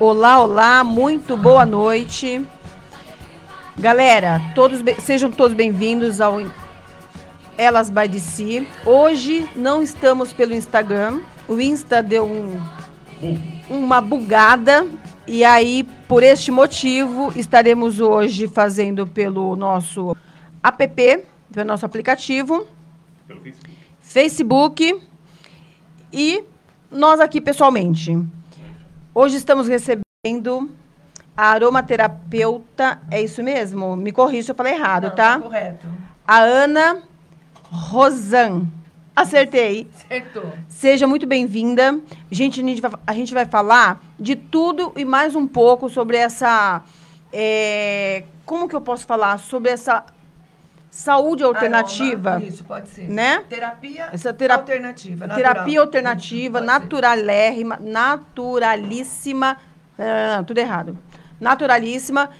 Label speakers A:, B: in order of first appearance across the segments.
A: Olá, olá, muito boa noite. Galera, todos sejam todos bem-vindos ao Elas by DC. Hoje não estamos pelo Instagram. O Insta deu um, uma bugada e aí por este motivo estaremos hoje fazendo pelo nosso app, pelo nosso aplicativo, pelo Facebook. Facebook e nós aqui pessoalmente. Hoje estamos recebendo a aromaterapeuta, é isso mesmo? Me corrija se eu falei errado,
B: Não,
A: tá?
B: tá correto.
A: A Ana Rosan. Acertei.
B: Acertou.
A: Seja muito bem-vinda. Gente, a gente, vai, a gente vai falar de tudo e mais um pouco sobre essa. É, como que eu posso falar? Sobre essa saúde alternativa.
B: Aroma, isso, pode ser.
A: Né?
B: Terapia
A: Essa tera
B: alternativa. Natural.
A: Terapia alternativa, naturalérrima, naturalíssima. Ah, tudo errado. Naturalíssima.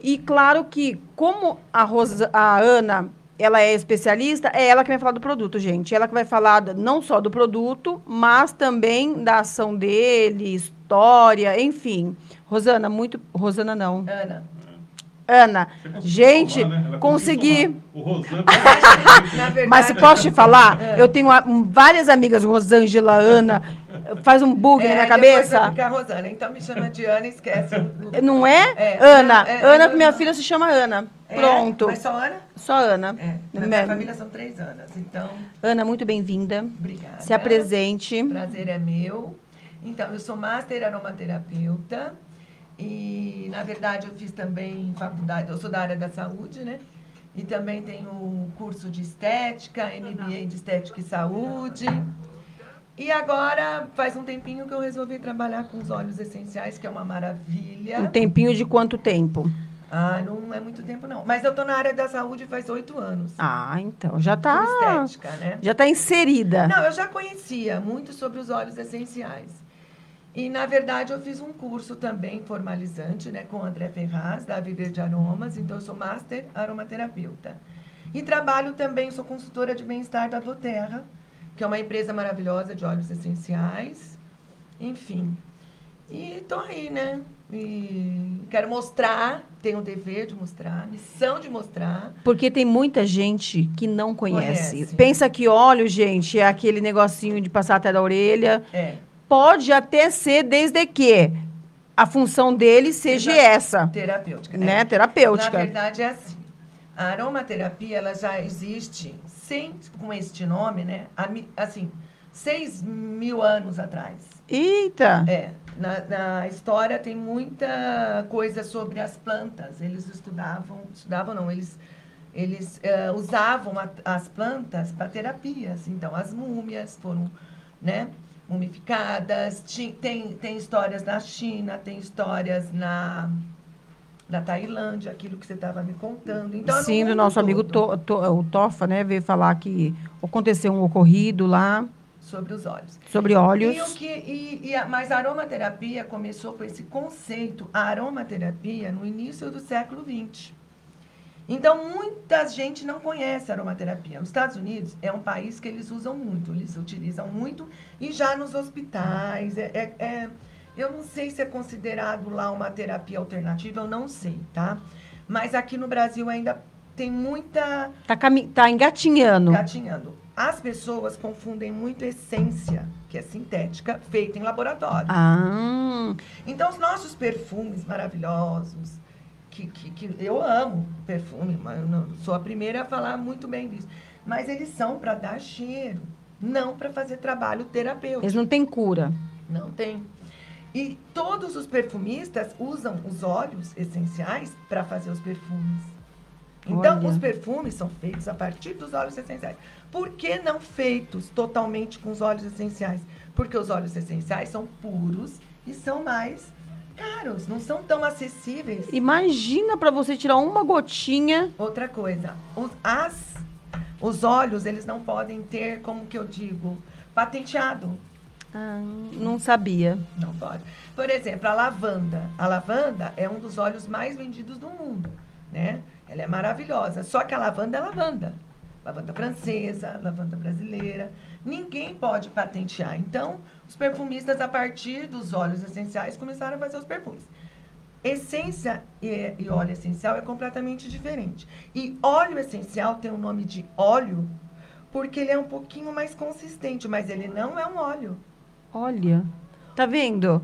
A: E claro que, como a, Rosa, a Ana ela é especialista, é ela que vai falar do produto, gente. Ela que vai falar não só do produto, mas também da ação dele, história, enfim. Rosana, muito. Rosana não.
B: Ana.
A: Ana, gente, falar, né? consegui.
C: O Rosângela.
A: Mas se posso te falar, é. eu tenho várias amigas, Rosângela, Ana, faz um bug
B: é,
A: na minha cabeça.
B: Fica a Rosana, então me chama de Ana e esquece.
A: Não é? é Ana. É, Ana, minha filha se chama Ana. Pronto.
B: Mas só Ana?
A: Só Ana.
B: É. Na minha família são três Anas, então.
A: Ana, muito bem-vinda.
B: Obrigada.
A: Se apresente.
B: Prazer é meu. Então, eu sou master aromaterapeuta. E, na verdade, eu fiz também faculdade, eu sou da área da saúde, né? E também tenho um curso de estética, MBA de estética e saúde. E agora, faz um tempinho que eu resolvi trabalhar com os óleos essenciais, que é uma maravilha.
A: Um tempinho de quanto tempo?
B: Ah, não é muito tempo, não. Mas eu estou na área da saúde faz oito anos.
A: Ah, então já está.
B: estética, né?
A: Já está inserida.
B: Não, eu já conhecia muito sobre os óleos essenciais. E, na verdade, eu fiz um curso também formalizante né, com André Ferraz, da Viver de Aromas. Então, eu sou Master Aromaterapeuta. E trabalho também, sou consultora de bem-estar da Doterra, que é uma empresa maravilhosa de óleos essenciais. Enfim. E estou aí, né? E quero mostrar, tenho o dever de mostrar, missão de mostrar.
A: Porque tem muita gente que não conhece. conhece. Pensa que óleo, gente, é aquele negocinho de passar até da orelha.
B: É
A: pode até ser desde que a função dele seja essa.
B: Terapêutica.
A: Né? É. Terapêutica.
B: Na verdade, é assim. A aromaterapia, ela já existe sem, com este nome, né? Assim, seis mil anos atrás.
A: Eita!
B: É. Na, na história tem muita coisa sobre as plantas. Eles estudavam, estudavam não, eles, eles uh, usavam a, as plantas para terapias. Então, as múmias foram, né? Mumificadas. Tem, tem histórias na China, tem histórias na, na Tailândia, aquilo que você estava me contando. Então,
A: Sim, do nosso todo. amigo to, to, o Tofa, né? Veio falar que aconteceu um ocorrido lá.
B: Sobre os olhos.
A: Sobre óleos.
B: E o que, e, e a, mas a aromaterapia começou com esse conceito, a aromaterapia, no início do século XX. Então, muita gente não conhece aromaterapia. Os Estados Unidos é um país que eles usam muito, eles utilizam muito, e já nos hospitais. É, é, é, eu não sei se é considerado lá uma terapia alternativa, eu não sei, tá? Mas aqui no Brasil ainda tem muita.
A: Tá, cami tá engatinhando.
B: Engatinhando. As pessoas confundem muito essência, que é sintética, feita em laboratório.
A: Ah.
B: Então, os nossos perfumes maravilhosos, que, que, que eu amo perfume, mas eu não, sou a primeira a falar muito bem disso. Mas eles são para dar cheiro, não para fazer trabalho terapêutico.
A: Eles não têm cura.
B: Não tem. E todos os perfumistas usam os óleos essenciais para fazer os perfumes. Então, Olha. os perfumes são feitos a partir dos óleos essenciais. Por que não feitos totalmente com os óleos essenciais? Porque os óleos essenciais são puros e são mais caros, não são tão acessíveis.
A: Imagina para você tirar uma gotinha.
B: Outra coisa, os, as, os olhos, eles não podem ter, como que eu digo, patenteado.
A: Ah, não sabia.
B: Não pode. Por exemplo, a lavanda. A lavanda é um dos óleos mais vendidos do mundo, né? Ela é maravilhosa. Só que a lavanda é lavanda. lavanda francesa, lavanda brasileira. Ninguém pode patentear. Então, os perfumistas, a partir dos óleos essenciais, começaram a fazer os perfumes. Essência e, e óleo essencial é completamente diferente. E óleo essencial tem o nome de óleo porque ele é um pouquinho mais consistente, mas ele não é um óleo.
A: Olha, tá vendo?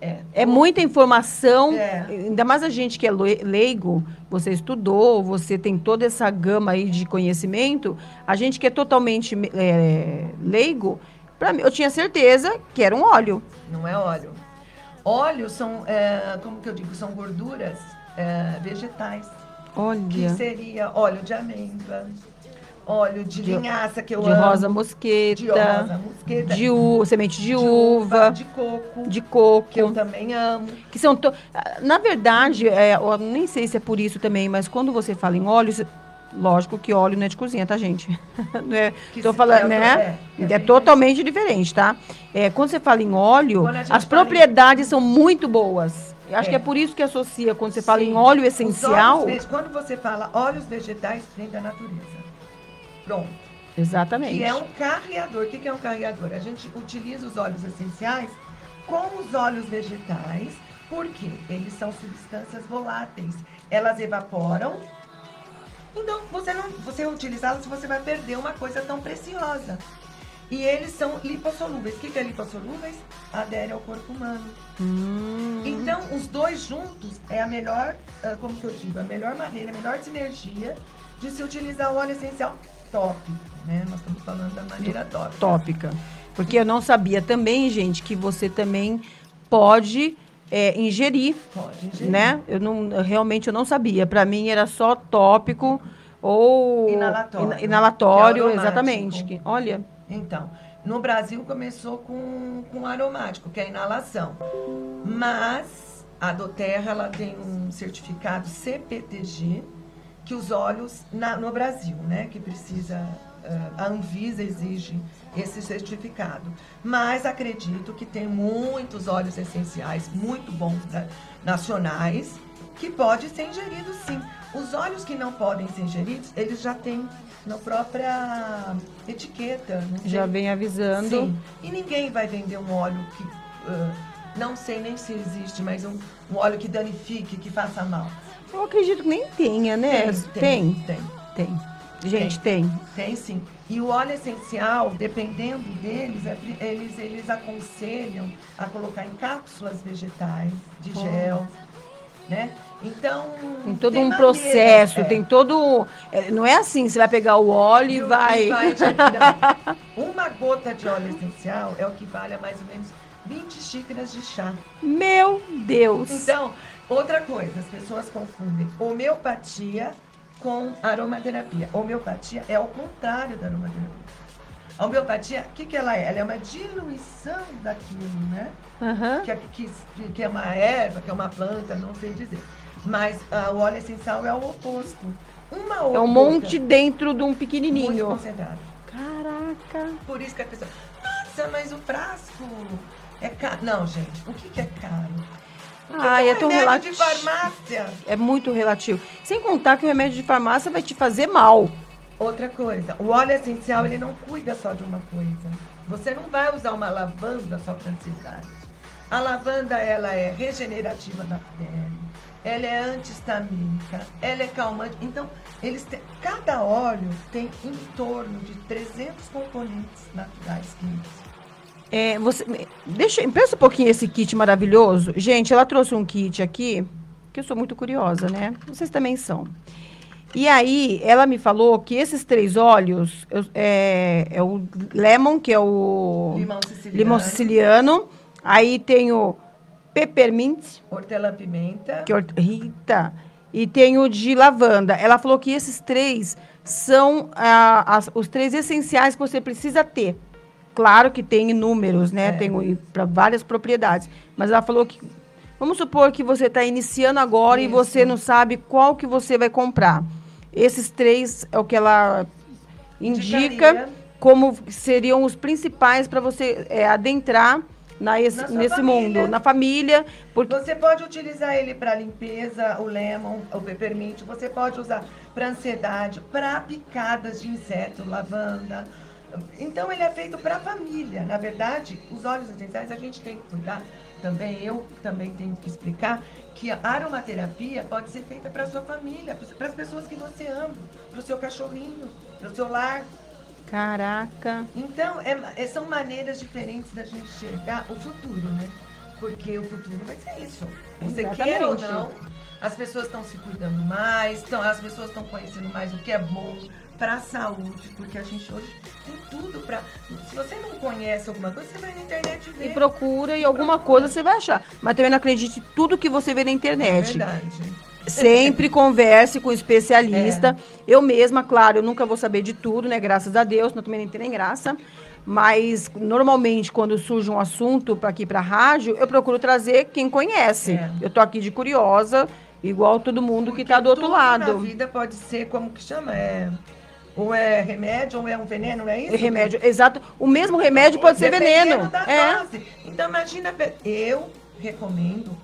A: É, é muita informação, é. ainda mais a gente que é leigo, você estudou, você tem toda essa gama aí de conhecimento, a gente que é totalmente é, leigo, para mim, eu tinha certeza que era um óleo.
B: Não é óleo. Óleos são, é, como que eu digo, são gorduras é, vegetais.
A: Olha.
B: Que seria óleo de amêndoa, óleo de, de linhaça, que eu
A: de
B: amo.
A: Rosa mosqueta, de rosa mosqueta. De uva, semente de,
B: de
A: uva, uva.
B: De coco.
A: De coco.
B: Que eu também amo.
A: Que são... To... Na verdade, é, eu nem sei se é por isso também, mas quando você fala em óleo, lógico que óleo não é de cozinha, tá, gente? não é, tô falando, é, né? É, é, é totalmente diferente, tá? É, quando você fala em óleo, as propriedades são muito boas. Eu acho é. que é por isso que associa, quando você Sim. fala em óleo essencial.
B: Óleos, quando você fala óleos vegetais, vem da natureza. Pronto.
A: Exatamente.
B: Que é um carreador. O que é um carreador? A gente utiliza os óleos essenciais com os óleos vegetais, porque eles são substâncias voláteis. Elas evaporam. Então, você não, você utilizá-los, você vai perder uma coisa tão preciosa. E eles são lipossolúveis. O que é lipossolúveis? Adere ao corpo humano.
A: Hum.
B: Então, os dois juntos é a melhor, ah, como que eu digo, a melhor maneira, a melhor sinergia de se utilizar o óleo essencial tópico, né? Nós estamos falando da maneira tópica.
A: Tópica. Porque eu não sabia também, gente, que você também pode é, ingerir,
B: pode ingerir,
A: né? Eu não, realmente eu não sabia. Para mim era só tópico ou
B: inalatório,
A: inalatório, é exatamente. Olha.
B: Então, no Brasil começou com, com aromático, que é a inalação. Mas a Doterra ela tem um certificado CPTG, que os óleos na, no Brasil, né, que precisa a Anvisa exige esse certificado. Mas acredito que tem muitos óleos essenciais muito bons nacionais que pode ser ingerido sim. Os óleos que não podem ser ingeridos, eles já têm na própria etiqueta.
A: já vem avisando. Sim.
B: E ninguém vai vender um óleo que uh, não sei nem se existe, mas um, um óleo que danifique, que faça mal.
A: Eu acredito que nem tenha, né?
B: Tem, tem. Tem.
A: tem. Gente, tem.
B: tem. Tem sim. E o óleo essencial, dependendo deles, é eles, eles aconselham a colocar em cápsulas vegetais, de oh. gel, né? Então.
A: Tem todo tem um processo, é. tem todo. É, não é assim, você vai pegar o óleo e, vai. vai
B: uma gota de óleo essencial é o que vale a mais ou menos 20 xícaras de chá.
A: Meu Deus!
B: Então, Outra coisa, as pessoas confundem homeopatia com aromaterapia. Homeopatia é o contrário da aromaterapia. A homeopatia, o que, que ela é? Ela é uma diluição daquilo, né?
A: Uhum.
B: Que, é, que, que, é uma erva, que é uma planta, não sei dizer. Mas uh, o óleo essencial é o oposto. Uma outra,
A: é um monte dentro de um pequenininho. Muito
B: concentrado.
A: Caraca.
B: Por isso que a pessoa, nossa, mas o frasco é caro. Não, gente, o que, que é caro?
A: Ah, é tão relativo.
B: de farmácia.
A: É muito relativo. Sem contar que o remédio de farmácia vai te fazer mal.
B: Outra coisa, o óleo essencial ele não cuida só de uma coisa. Você não vai usar uma lavanda só para ansiedade. A lavanda ela é regenerativa da pele, ela é antihistamínica, ela é calmante. Então, eles têm, cada óleo tem em torno de 300 componentes naturais químicos.
A: É, você, deixa, pensa um pouquinho esse kit maravilhoso. Gente, ela trouxe um kit aqui, que eu sou muito curiosa, né? Vocês também são. E aí, ela me falou que esses três óleos eu, é, é, o lemon, que é o
B: limão siciliano.
A: limão siciliano. Aí tem o peppermint.
B: Hortelã-pimenta.
A: Que é Rita. E tem o de lavanda. Ela falou que esses três são ah, as, os três essenciais que você precisa ter Claro que tem números, né? É. Tem para várias propriedades. Mas ela falou que. Vamos supor que você está iniciando agora Isso. e você não sabe qual que você vai comprar. Esses três é o que ela indica Indicaria. como seriam os principais para você é, adentrar na esse,
B: Na
A: nesse
B: família.
A: mundo, na família, porque
B: Você pode utilizar ele para limpeza, o lemon, o peppermint. Você pode usar para ansiedade, para picadas de inseto, lavanda. Então ele é feito para a família. Na verdade, os óleos essenciais a gente tem que cuidar também. Eu também tenho que explicar que a aromaterapia pode ser feita para a sua família, para as pessoas que você ama, para o seu cachorrinho, para o seu lar.
A: caraca,
B: Então, é- é- são maneiras diferentes da gente enxergar o futuro, né? Porque o futuro vai ser isso. Você quer ou não, as pessoas estão se cuidando mais, tão, as pessoas estão conhecendo mais o que é bom para a saúde, porque a gente hoje tem tudo para. Se você não conhece alguma coisa, você vai na internet
A: e
B: ver.
A: procura e alguma coisa você vai achar. Mas também não acredite em tudo que você vê na
B: É
A: internet.
B: verdade.
A: Sempre converse com o especialista. Eu mesma, claro, eu nunca vou saber de tudo, né? Graças a Deus, não também nem tem nem graça. Mas normalmente quando surge um assunto para aqui para rádio, eu procuro trazer quem conhece.
B: É.
A: Eu tô aqui de curiosa, igual todo mundo que
B: Porque
A: tá do outro lado.
B: Na vida pode ser, como que chama? É, ou é remédio, ou é um veneno, não é isso?
A: Remédio, exato. O mesmo remédio pode ser veneno.
B: Da
A: É.
B: dose. Então imagina, eu recomendo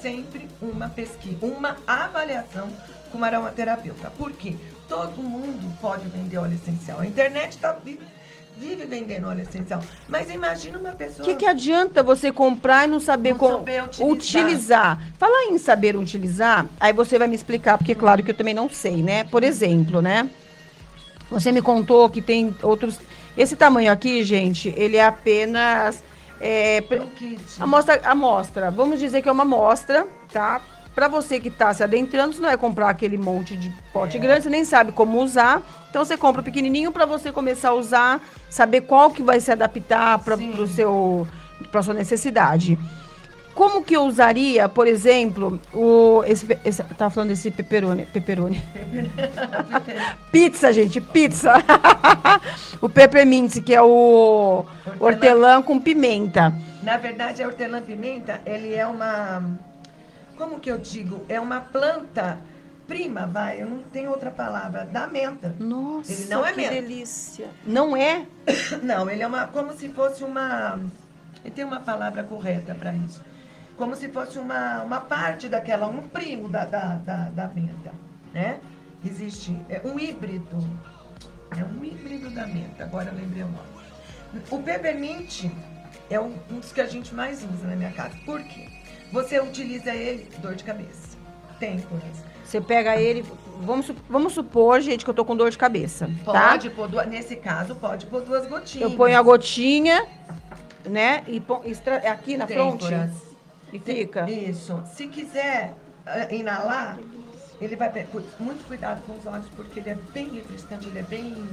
B: sempre uma pesquisa, uma avaliação com uma aromaterapeuta. Por quê? Todo mundo pode vender óleo essencial. A internet tá, vive, vendendo óleo essencial. Mas imagina uma
A: O
B: pessoa.
A: que, que adianta você comprar e não saber como
B: utilizar.
A: utilizar? Falar em saber utilizar, aí você vai me explicar, porque claro que eu também não sei, né? Por exemplo, né? Você me contou que tem outros. Esse tamanho aqui, gente, ele é apenas. É,
B: kit.
A: amostra, amostra. Vamos dizer que é uma amostra, tá? Para você que está se adentrando, você não vai comprar aquele monte de pote
B: É.
A: grande, você nem sabe como usar. Então você compra o pequenininho para você começar a usar, saber qual que vai se adaptar para o seu para sua necessidade. Como que eu usaria, por exemplo, o esse, esse tava falando desse pepperoni, pepperoni. pizza, gente, pizza. o peppermint, que é o hortelã com pimenta.
B: Na verdade, a hortelã-pimenta, ele é uma. Como que eu digo? É uma planta prima, vai, eu não tenho outra palavra, da menta.
A: Nossa,
B: Ele não é
A: que
B: menta.
A: delícia. Não é?
B: Não, ele é uma. Como se fosse uma. Ele tem uma palavra correta para isso. Como se fosse uma, uma parte daquela, um primo da, da, da, da menta, né? Existe é um híbrido. É um híbrido da menta, agora lembrei o nome. O peppermint é um, um dos que a gente mais usa na minha casa. Por quê? Você utiliza ele, dor de cabeça, têmporas.
A: Você pega ele, vamos, vamos supor, gente, que eu tô com dor de cabeça,
B: Pode
A: tá?
B: pôr, duas, nesse caso, pode pôr duas gotinhas.
A: Eu ponho a gotinha, né, e pon, extra, aqui na fronte
B: Têmporas.
A: E fica.
B: Isso. Se quiser eh, inalar, ele vai. Muito cuidado com os olhos, porque ele é bem refrescante, ele é bem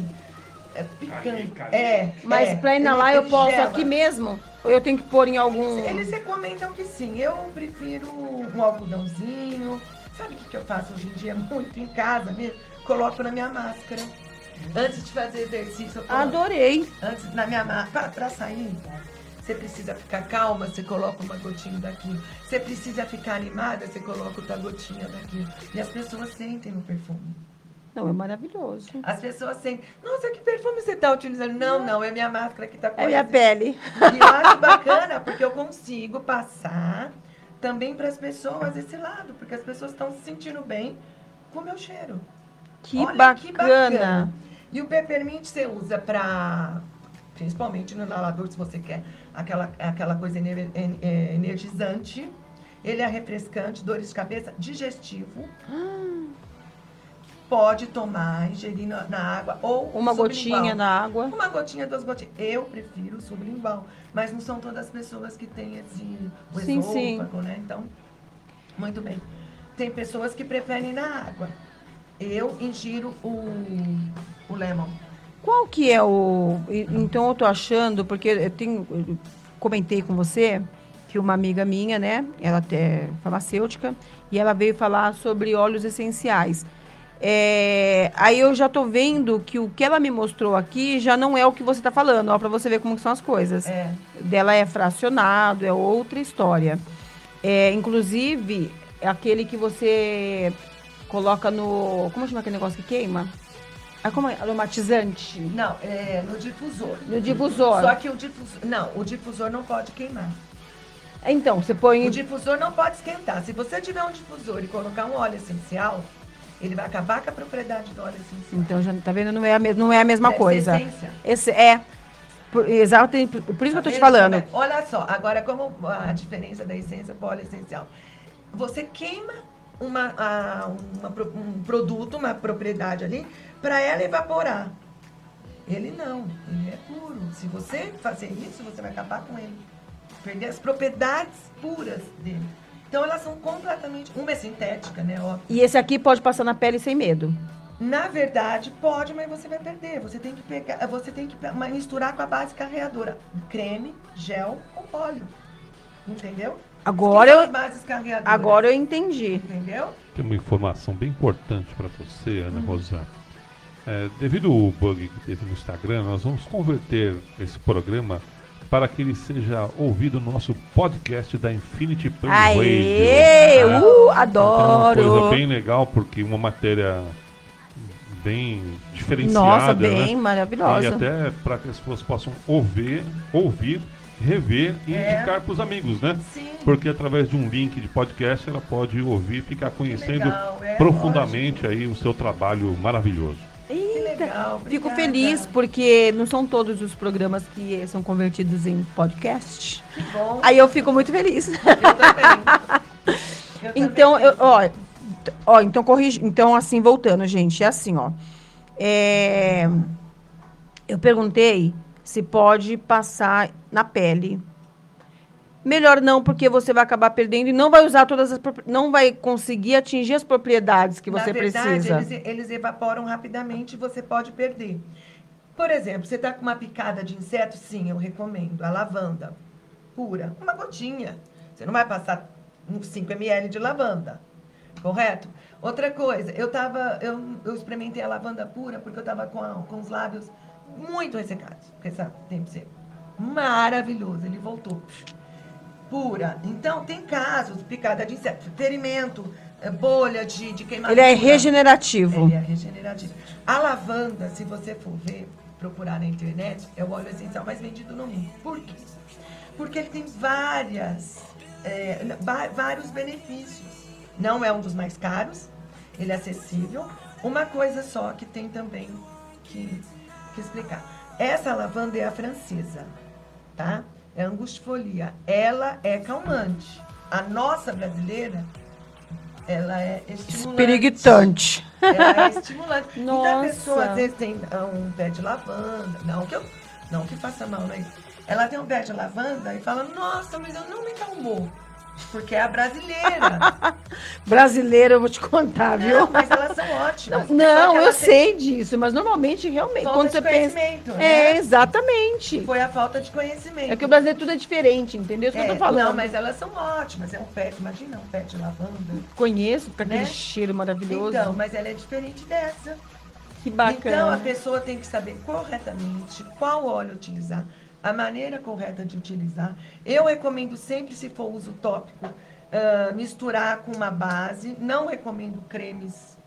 B: é, picante. É.
A: Mas
B: é,
A: pra inalar
B: ele-
A: eu
B: ele
A: posso
B: gela.
A: aqui mesmo? Ou eu tenho que pôr em algum...
B: Eles recomendam que sim. Eu prefiro um algodãozinho. Sabe o que, que eu faço hoje em dia? Muito em casa mesmo. Coloco na minha máscara. Antes de fazer exercício, eu coloco
A: Adorei.
B: Antes, na minha máscara, para sair, você precisa ficar calma, você coloca uma gotinha daqui. Você precisa ficar animada, você coloca outra gotinha daqui. E as pessoas sentem o perfume.
A: Não, é maravilhoso.
B: As pessoas sentem, nossa, que perfume você está utilizando? Não, não, é minha máscara que está
A: É minha pele.
B: E eu acho bacana, porque eu consigo passar também para as pessoas esse lado, porque as pessoas estão se sentindo bem com o meu cheiro.
A: Que
B: Olha
A: bacana.
B: E o peppermint você usa para, principalmente no inalador, se você quer aquela, aquela coisa é, energizante. Ele é refrescante, dores de cabeça, digestivo. Pode tomar, ingerir na, na água ou
A: Uma
B: sublingual.
A: gotinha na água.
B: Uma gotinha, duas gotinhas. Eu prefiro o sublingual, mas não são todas as pessoas que têm esse o
A: Sim, sim.
B: né? Então, muito bem. Tem pessoas que preferem na água. Eu ingiro o, o lemon.
A: Qual que é o... Então eu tô achando, porque eu tenho... eu comentei com você que uma amiga minha, né? Ela é farmacêutica e ela veio falar sobre óleos essenciais. É, aí eu já tô vendo que o que ela me mostrou aqui já não é o que você tá falando, ó, para você ver como que são as coisas.
B: É.
A: dela é fracionado, é outra história. É, inclusive, é aquele que você coloca no. Como chama aquele negócio que queima? Ah, como é? Aromatizante.
B: Não, é no difusor.
A: No difusor.
B: Só que o difusor. Não, o difusor não pode queimar.
A: Então, você põe.
B: O difusor não pode esquentar. Se você tiver um difusor e colocar um óleo essencial, ele vai acabar com a propriedade do óleo essencial.
A: Então, já tá vendo? Não é a, me- não é a mesma
B: Deve ser
A: coisa.
B: essência.
A: Esse é. Por, exato, por isso que eu tô te
B: Tá
A: falando.
B: Olha só, agora como a diferença da essência para o óleo essencial. Você queima uma, a- uma um produto, uma propriedade ali, para ela evaporar. Ele não, ele é puro. Se você fazer isso, você vai acabar com ele. Perder as propriedades puras dele. Então elas são completamente. Uma é sintética, né? Óbvio.
A: E esse aqui pode passar na pele sem medo.
B: Na verdade, pode, mas você vai perder. Você tem que pegar, você tem que misturar com a base carreadora. Creme, gel ou óleo. Entendeu?
A: Agora eu, agora eu entendi.
B: Entendeu?
C: Tem uma informação bem importante para você, Ana Rosa. É, devido ao bug que teve no Instagram, nós vamos converter esse programa para que ele seja ouvido no nosso podcast da Infinity Play
A: Aê!
C: Radio. né?
A: Uh,
C: Então, uma
A: adoro!
C: coisa bem legal, porque uma matéria bem diferenciada,
A: Nossa, bem
C: né?
A: maravilhosa.
C: E até para que as pessoas possam ouvir, ouvir, rever e
B: É.
C: indicar para os amigos, né?
B: Sim.
C: Porque através de um link de podcast ela pode ouvir e ficar conhecendo
B: é,
C: profundamente aí o seu trabalho maravilhoso.
A: Eita,
B: legal.
A: Fico feliz porque não são todos os programas que são convertidos em podcast.
B: Que bom.
A: Aí eu fico muito feliz.
B: Eu também. Eu
A: Então,
B: também.
A: eu, ó, ó, então corrigi, então assim voltando, gente, é assim, ó. É, eu perguntei se pode passar na pele. Melhor não, porque você vai acabar perdendo e não vai usar todas as não vai conseguir atingir as propriedades que você
B: Na verdade,
A: precisa.
B: Eles, eles evaporam rapidamente e você pode perder. Por exemplo, você está com uma picada de inseto? Sim, eu recomendo. A lavanda pura. Uma gotinha. Você não vai passar uns 5 ml de lavanda. Correto? Outra coisa, eu tava. Eu, eu experimentei a lavanda pura porque eu estava com, a- com os lábios muito ressecados. Esse tempo seco. Maravilhoso. Ele voltou pura. Então, tem casos, picada de inseto, ferimento, eh, bolha de, de queimadura.
A: Ele é regenerativo.
B: Ele é regenerativo. A lavanda, se você for ver, procurar na internet, é o óleo essencial mais vendido no mundo. Por quê? Porque ele tem várias, va- vários benefícios. Não é um dos mais caros, ele é acessível. Uma coisa só que tem também que, que explicar. Essa lavanda é a francesa, tá? É angustifolia. Ela é calmante. A nossa brasileira, ela é estimulante.
A: Espiriguitante.
B: Ela é estimulante. Então a
A: Nossa.
B: pessoa às vezes tem ah, um pé de lavanda, não que, eu, não que faça mal, não é isso. Ela tem um pé de lavanda e fala, nossa, mas eu não me calmou. Porque é a brasileira.
A: Brasileira, eu vou te contar, viu?
B: não, mas elas são ótimas.
A: Não,
B: que
A: eu
B: têm
A: sei disso, mas normalmente, realmente,
B: Falta
A: quando
B: de
A: você pensa.
B: conhecimento,
A: É,
B: né?
A: exatamente.
B: Foi a falta de conhecimento.
A: É que o brasileiro tudo é diferente, entendeu? Isso que eu
B: É,
A: tô falando.
B: Não, mas elas são ótimas. É um pé, imagina um pé de lavanda.
A: Conheço, com aquele
B: Né?
A: cheiro maravilhoso.
B: Então, mas ela é diferente dessa.
A: que
B: Então, a
A: bacana.
B: pessoa tem que saber corretamente qual óleo utilizar, a maneira correta de utilizar. Eu recomendo sempre, se for uso tópico, ah, misturar com uma base. Não recomendo cremes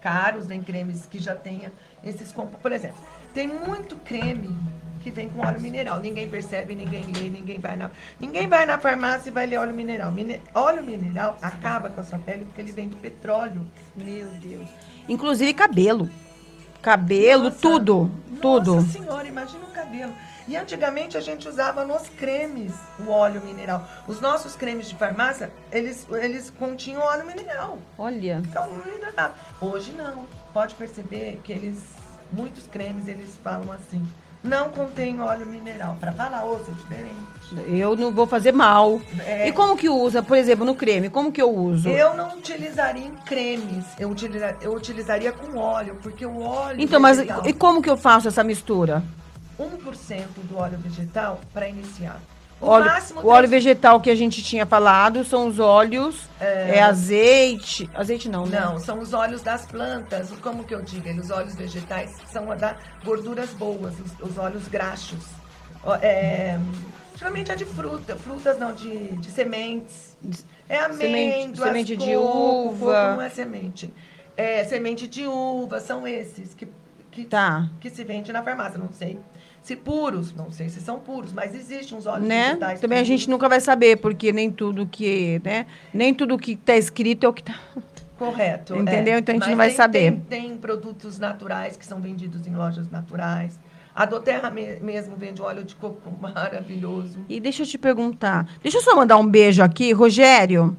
B: caros, nem cremes que já tenha esses. Por exemplo, tem muito creme que vem com óleo mineral. Ninguém percebe, ninguém lê, ninguém vai na, ninguém vai na farmácia e vai ler óleo mineral. Mine- óleo mineral acaba com a sua pele porque ele vem do petróleo.
A: Meu Deus. Inclusive cabelo. Cabelo,
B: Nossa,
A: tudo. Tudo.
B: Nossa senhora, imagina o cabelo. E antigamente a gente usava nos cremes o óleo mineral. Os nossos cremes de farmácia, eles, eles continham óleo mineral.
A: Olha.
B: Então, não ainda nada. Hoje não. Pode perceber que eles, muitos cremes, eles falam assim, não contém óleo mineral. Para falar, ouça, é diferente.
A: Eu não vou fazer mal.
B: É.
A: E como que usa, por exemplo, no creme? Como que eu uso?
B: Eu não utilizaria em cremes, eu, utiliza- eu utilizaria com óleo, porque o óleo
A: Então, mas
B: vegetal-
A: e como que eu faço essa mistura?
B: 1% do óleo vegetal para iniciar. O
A: Óleo,
B: máximo
A: o óleo vegetal que a gente tinha falado são os óleos, é, azeite. Azeite não, né?
B: Não, são os óleos das plantas. Como que eu digo? Os óleos vegetais são da gorduras boas, os, os óleos graxos. É, geralmente é de fruta, frutas não, de, de sementes. É amêndoas,
A: semente de
B: coco,
A: uva.
B: coco não é semente. É, semente de uva, são esses que, que,
A: Tá.
B: que se vende na farmácia, não sei Se puros, não sei se são puros, mas existem uns óleos
A: Né?
B: vegetais
A: Também a gente nunca vai saber, porque nem tudo que, né? Nem tudo que tá escrito é o que tá.
B: Correto.
A: Entendeu?
B: é.
A: Então a gente
B: Mas
A: não vai
B: tem-
A: saber.
B: Tem, tem produtos naturais que são vendidos em lojas naturais. A Doterra me- mesmo vende óleo de coco maravilhoso.
A: E deixa eu te perguntar. Deixa eu só mandar um beijo aqui, Rogério.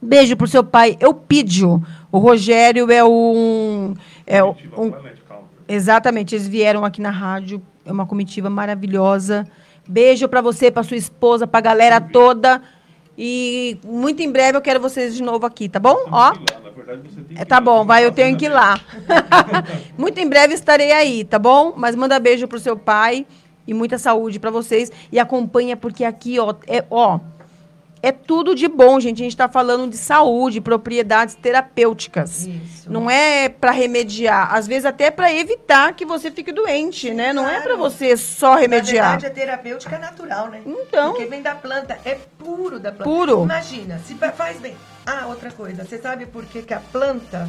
A: Beijo pro seu pai, Eupídio. O Rogério é um. É um, exatamente, eles vieram aqui na rádio. É uma comitiva maravilhosa. Beijo para você, para sua esposa, para a galera toda. E muito em breve eu quero vocês de novo aqui, tá bom? Ó. É, tá bom, vai, eu tenho que ir lá. Muito em breve estarei aí, tá bom? Mas manda beijo pro seu pai e muita saúde para vocês. E acompanha, porque aqui, ó, é, ó, é tudo de bom, gente. A gente tá falando de saúde, propriedades terapêuticas.
B: Isso.
A: Não é para remediar, às vezes até para evitar que você fique doente, né? Não é para
B: claro.
A: você só remediar.
B: Na verdade, é terapêutica natural, né?
A: Então.
B: Porque vem da planta, é puro da planta.
A: Puro.
B: Imagina, se fa- faz bem. Ah, outra coisa, você sabe por que, que a planta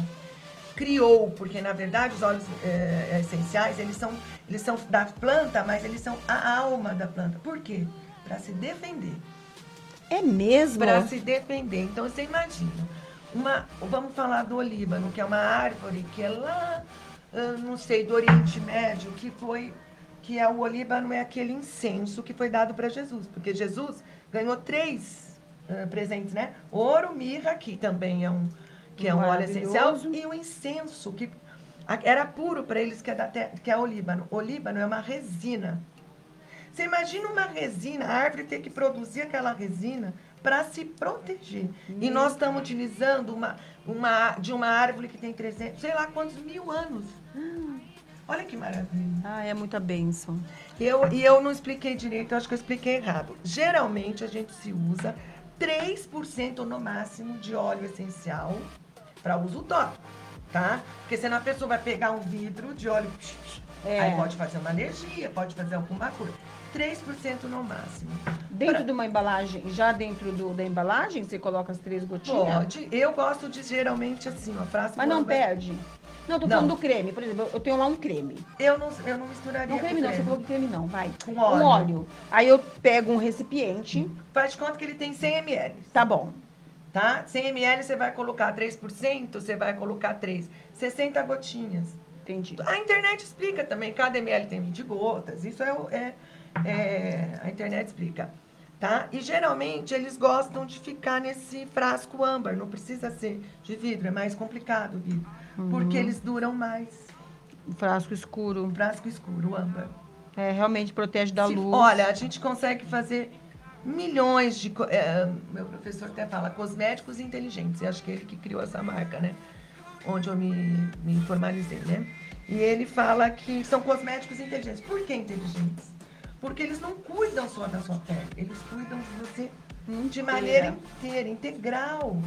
B: criou? Porque, na verdade, os óleos eh, essenciais, eles são, eles são da planta, mas eles são a alma da planta. Por quê? Para se defender.
A: É mesmo?
B: Para se defender. Então, você imagina, uma, vamos falar do olíbano, que é uma árvore que é lá, ah, não sei, do Oriente Médio, que foi, que é o olíbano é aquele incenso que foi dado para Jesus, porque Jesus ganhou três ah, presentes, né? Ouro, mirra, que também é um, que é um óleo essencial, e o incenso, que era puro para eles, que é, da que é o olíbano. O olíbano é uma resina. Você imagina uma resina, a árvore ter que produzir aquela resina para se proteger. E nós estamos utilizando uma, uma, de uma árvore que tem 300, sei lá quantos mil anos. Olha que maravilha.
A: Ah, é muita bênção.
B: Eu, e eu não expliquei direito, eu acho que eu expliquei errado. Geralmente a gente se usa 3% no máximo de óleo essencial para uso tópico, tá? Porque senão a pessoa vai pegar um vidro de óleo,
A: É.
B: aí pode fazer uma alergia, pode fazer alguma coisa. 3% no máximo.
A: Dentro de uma embalagem, já dentro do, da embalagem, você coloca as três gotinhas?
B: Pode. Eu gosto de geralmente assim, ó, frasco.
A: Mas não perde? Não, tô
B: Não.
A: falando do creme. Por exemplo, eu tenho lá um creme.
B: Eu não, eu não misturaria
A: Não creme não, você falou que creme não, vai.
B: Com óleo.
A: Um óleo. Aí eu pego um recipiente,
B: Faz de conta que ele tem 100 ml.
A: tá bom.
B: tá? 100 ml você vai colocar 3%, você vai colocar 3. 60 gotinhas.
A: Entendi.
B: A internet explica também, cada ml tem 20 gotas. Isso é, é- é- a internet explica, tá? E geralmente eles gostam de ficar nesse frasco âmbar, não precisa ser de vidro, é mais complicado o vidro,
A: Uhum.
B: porque eles duram mais.
A: Um frasco escuro.
B: Frasco escuro, o âmbar.
A: É, realmente protege da
B: Se-
A: luz.
B: Olha, a gente consegue fazer milhões de. é, meu professor até fala cosméticos inteligentes. E acho que ele que criou essa marca, né? Onde eu me, me formalizei, né? E ele fala que são cosméticos inteligentes. Por que inteligentes? Porque eles não cuidam só da sua pele, eles cuidam de você de maneira inteira, integral.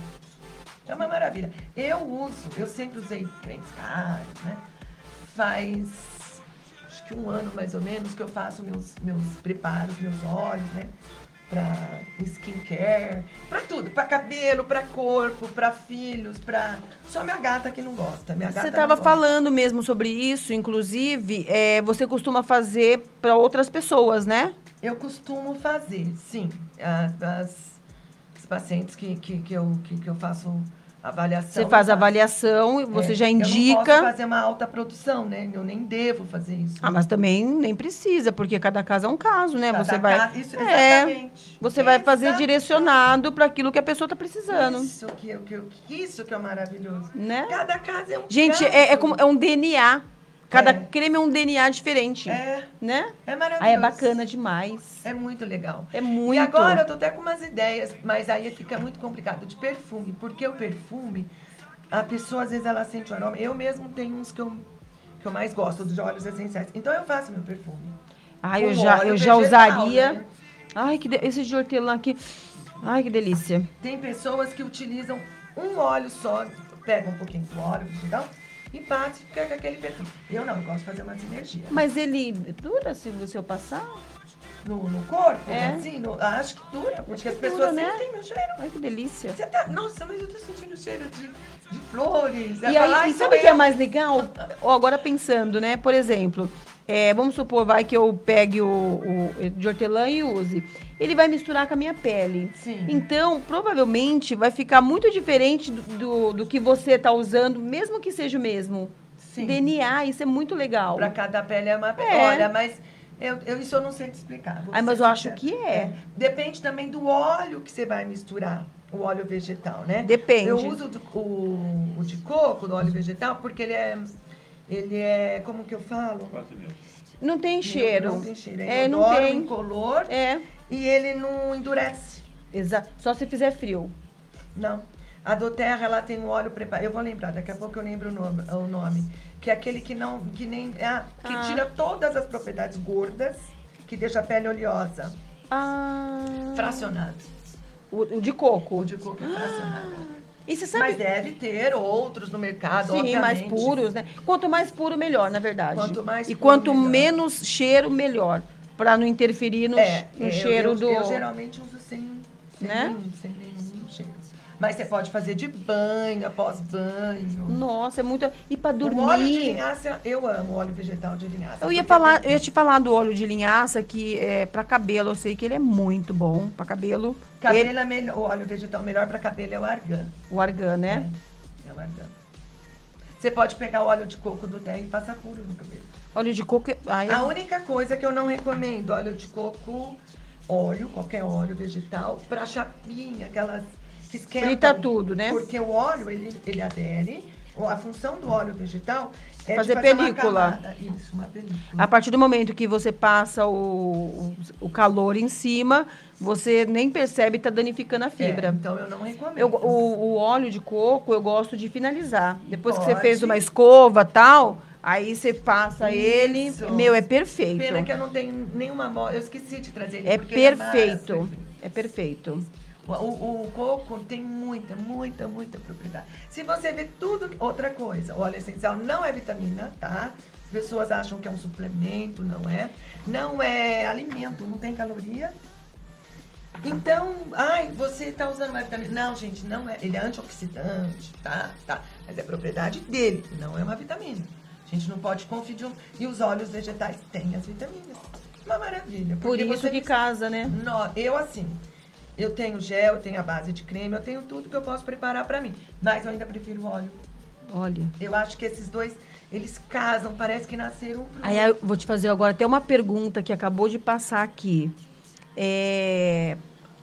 B: É uma maravilha. Eu uso, eu sempre usei cremes caros, né? Faz acho que um ano mais ou menos que eu faço meus, meus preparos, meus óleos, né? Pra skincare, pra tudo, pra cabelo, pra corpo, pra filhos, pra. Só minha gata que não gosta. Minha
A: Você estava falando mesmo sobre isso, inclusive, é, você costuma fazer para outras pessoas, né?
B: Eu costumo fazer, sim. As, as- os pacientes que, que, que, eu, que, que eu faço avaliação.
A: Você faz a avaliação e você
B: É,
A: já
B: Eu não posso
A: indica.
B: fazer uma alta produção, né? Eu nem devo fazer isso.
A: Ah, mas também nem precisa, porque cada caso é um caso, né?
B: Cada
A: você vai,
B: Isso,
A: É,
B: exatamente.
A: você vai fazer
B: Exatamente.
A: direcionado para aquilo que a pessoa está precisando,
B: Isso que, que, eu- isso que é maravilhoso.
A: né?
B: Cada caso é um
A: Gente,
B: caso.
A: é, é como é um DNA. Cada
B: É.
A: creme é um DNA diferente,
B: É,
A: né?
B: é maravilhoso.
A: Aí é bacana demais.
B: É muito legal.
A: É muito.
B: E agora eu tô até com umas ideias, mas aí fica muito complicado de perfume, porque o perfume, a pessoa às vezes ela sente o aroma. Eu mesmo tenho uns que eu, que eu mais gosto, dos óleos essenciais. Então eu faço meu perfume.
A: Ai, eu já, eu já usaria.
B: né?
A: Ai, que de... esse de hortelã aqui. Ai, que delícia.
B: Tem pessoas que utilizam um óleo só, pegam um pouquinho do óleo vegetal e bate fica com aquele perfume. Eu não, eu gosto de fazer uma sinergia.
A: Mas ele dura se você eu passar?
B: No, no corpo,
A: É.
B: assim, no- acho que dura, porque
A: que
B: as pessoas
A: dura, né?
B: sentem meu cheiro.
A: Ai, que delícia.
B: Você tá, nossa, mas eu tô sentindo cheiro de, de flores.
A: E aí,
B: "Ai,
A: e sabe o que é
B: eu."
A: mais legal? Ó, agora pensando, né? Por exemplo, é, vamos supor, vai que eu pegue o, o de hortelã e use. Ele vai misturar com a minha pele.
B: Sim.
A: Então, provavelmente, vai ficar muito diferente do, do, do que você está usando, mesmo que seja o mesmo.
B: Sim.
A: DNA, isso é muito legal.
B: Para cada pele é uma pele.
A: É.
B: Olha, mas eu, eu- isso eu não sei te explicar.
A: Ai, mas eu acho
B: sincera.
A: que é.
B: Depende também do óleo que você vai misturar, o óleo vegetal, né?
A: Depende.
B: Eu uso do- o, o de coco, do óleo vegetal, porque ele é. Ele é. Como que eu falo?
A: Não tem cheiro.
B: Não tem cheiro.
A: É,
B: É,
A: não tem.
B: incolor
A: É,
B: e ele não endurece.
A: exato. Só se fizer frio.
B: Não. A do Terra, ela tem um óleo preparado. Eu vou lembrar, daqui a pouco eu lembro o nome. O nome que é aquele que não. Que nem. ah, que
A: Ah.
B: tira todas as propriedades gordas, que deixa a pele oleosa.
A: Ah.
B: Fracionado.
A: O, o de coco.
B: O de coco é fracionado.
A: E você sabe.
B: Mas deve ter outros no mercado,
A: Sim, mais
B: obviamente.
A: puros, né? Quanto mais puro, melhor, na verdade.
B: Quanto mais
A: e quanto
B: melhor.
A: menos cheiro, melhor. Pra não interferir no,
B: É,
A: no
B: eu-
A: cheiro
B: eu,
A: do.
B: Eu geralmente uso sem, sem,
A: Né?
B: nenhum, sem nenhum cheiro. Mas você pode fazer de banho, após banho.
A: Nossa, é muito. E pra
B: O óleo de
A: dormir.
B: linhaça, eu amo óleo vegetal de linhaça.
A: Eu ia falar, eu
B: tem-
A: ia te falar do óleo de linhaça que é para cabelo, eu sei que ele é muito bom para cabelo.
B: Cabelo
A: Ele-
B: é melhor, o óleo vegetal melhor para cabelo é o argan.
A: o argan, né?
B: É, é o argan. Você pode pegar o óleo de coco do terra e passar puro no cabelo.
A: Óleo de coco. é- Ai,
B: A única coisa que eu não recomendo, óleo de coco, óleo, qualquer óleo vegetal, para chapinha, aquelas que esquentam.
A: Frita tudo, né?
B: Porque o óleo, ele, ele adere, ou a função do óleo vegetal é
A: Fazer
B: fazer
A: película.
B: Uma. Isso, uma película.
A: A partir do momento que você passa o, o, calor em cima, você nem percebe e tá danificando a
B: É,
A: fibra.
B: então eu não recomendo.
A: Eu, o, o óleo de coco eu gosto de finalizar. Depois que você
B: Pode.
A: fez uma escova tal, aí você passa ele.
B: Isso.
A: Meu, é perfeito.
B: Pena que eu não tenho nenhuma moda. Eu esqueci de trazer ele.
A: É
B: ele
A: perfeito.
B: maravilhoso.
A: É perfeito.
B: O, o- o coco tem muita, muita, muita propriedade. Se você vê tudo, outra coisa, o óleo essencial não é vitamina, tá? As pessoas acham que é um suplemento, não é. Não é alimento, não tem caloria. Então, ai, você está usando uma vitamina. Não, gente, não é. Ele é antioxidante, tá? Tá. Mas é propriedade dele, não é uma vitamina. A gente não pode confundir. um- E os óleos vegetais têm as vitaminas. Uma maravilha.
A: Por isso que casa, né?
B: no- eu assim, eu tenho gel, eu tenho a base de creme, eu tenho tudo que eu posso preparar pra mim. Mas eu ainda prefiro óleo.
A: Olha.
B: Eu acho que esses dois, eles casam, parece que nasceram
A: Aí eu vou te fazer agora até uma pergunta que acabou de passar aqui. É,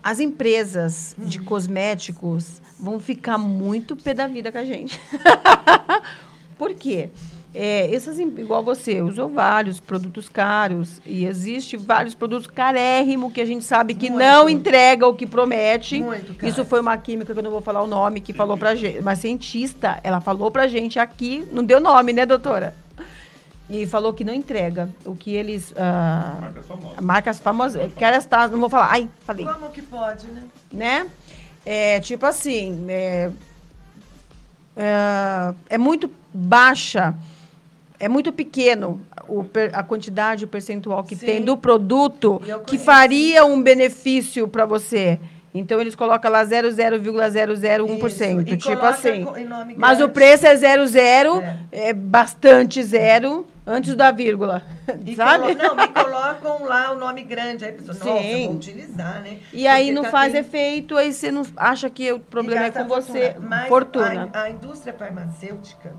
A: as empresas de cosméticos vão ficar muito pé da vida com a gente. Por quê? É, essas, igual você, usou vários produtos caros e existe vários produtos carérrimos que a gente sabe que
B: Muito.
A: não entrega o que promete.
B: Muito caro.
A: Isso foi uma química que eu não vou falar o nome que falou pra gente, uma cientista, ela falou pra gente aqui, não deu nome, né, doutora? E falou que não entrega o que eles. ah,
C: Marcas famosas.
A: marcas famosas. Quero estar, não vou falar. Ai, falei.
B: Como que pode, né?
A: Né? É, tipo assim, é, é, é muito baixa, é muito pequeno o a quantidade, o percentual que
B: Sim.
A: tem do produto
B: E
A: que faria um benefício para você. Então eles colocam lá 0,001%.
B: Isso. E
A: Tipo
B: coloca
A: assim. Mas o
B: grande.
A: preço é 00,
B: É.
A: é. bastante zero, antes da vírgula.
B: E
A: sabe?
B: colo- Não, me colocam lá o nome grande. Aí a pessoa,
A: Sim.
B: vou utilizar, né?
A: E aí
B: Porque
A: não
B: tá
A: faz efeito, aí você não acha que o problema
B: E
A: é com
B: gasta
A: você.
B: fortuna. Mas
A: Fortuna.
B: A, a indústria farmacêutica,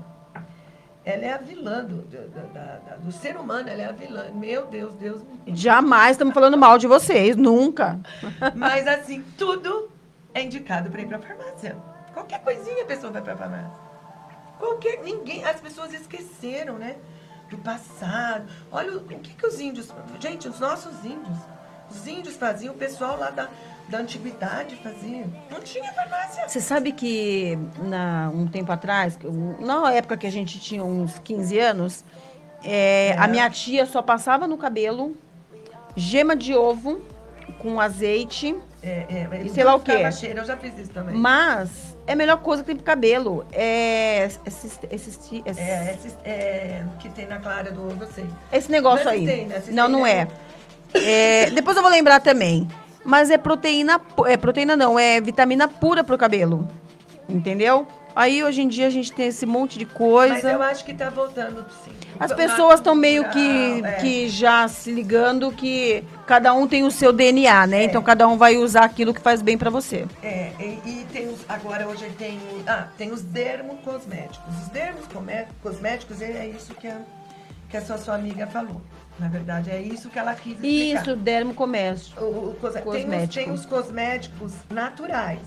B: ela é a vilã do, do, da- do ser humano, ela é a vilã. Meu Deus, Deus me.
A: Jamais estamos falando mal de vocês, nunca.
B: Mas assim, tudo é indicado para ir para farmácia. Qualquer coisinha a pessoa vai para farmácia. Qualquer ninguém, as pessoas esqueceram, né, do passado. Olha o, o que que os índios, gente, os nossos índios, os índios faziam, o pessoal lá da, da antiguidade fazia. Não tinha farmácia.
A: Você sabe que na, um tempo atrás, na época que a gente tinha uns 15 anos, é,
B: É.
A: a minha tia só passava no cabelo gema de ovo com azeite,
B: É, é,
A: E sei lá o quê?
B: cheiro, eu já fiz isso também.
A: mas é a melhor coisa que tem pro cabelo. É esse, esse, esse,
B: É, esse, é, que tem na clara do ovo, eu sei.
A: esse negócio
B: Não é
A: aí.
B: cisteína, cisteína
A: não, não
B: é-
A: é. É, Depois eu vou lembrar também. Mas é proteína, é proteína não, é vitamina pura pro cabelo. Entendeu? Aí hoje em dia a gente tem esse monte de coisa.
B: Mas eu acho que tá voltando sim.
A: As pessoas estão meio que,
B: é.
A: que já se ligando que cada um tem o seu DNA, né?
B: É.
A: Então cada um vai usar aquilo que faz bem pra você.
B: É, e, e tem os, agora hoje tem, ah, tem os dermocosméticos. Os dermocosméticos é isso que a, que a sua, sua amiga falou. Na verdade, é isso que ela quis explicar.
A: Isso, dermocomércio.
B: O, o cosme- tem, tem os cosméticos naturais,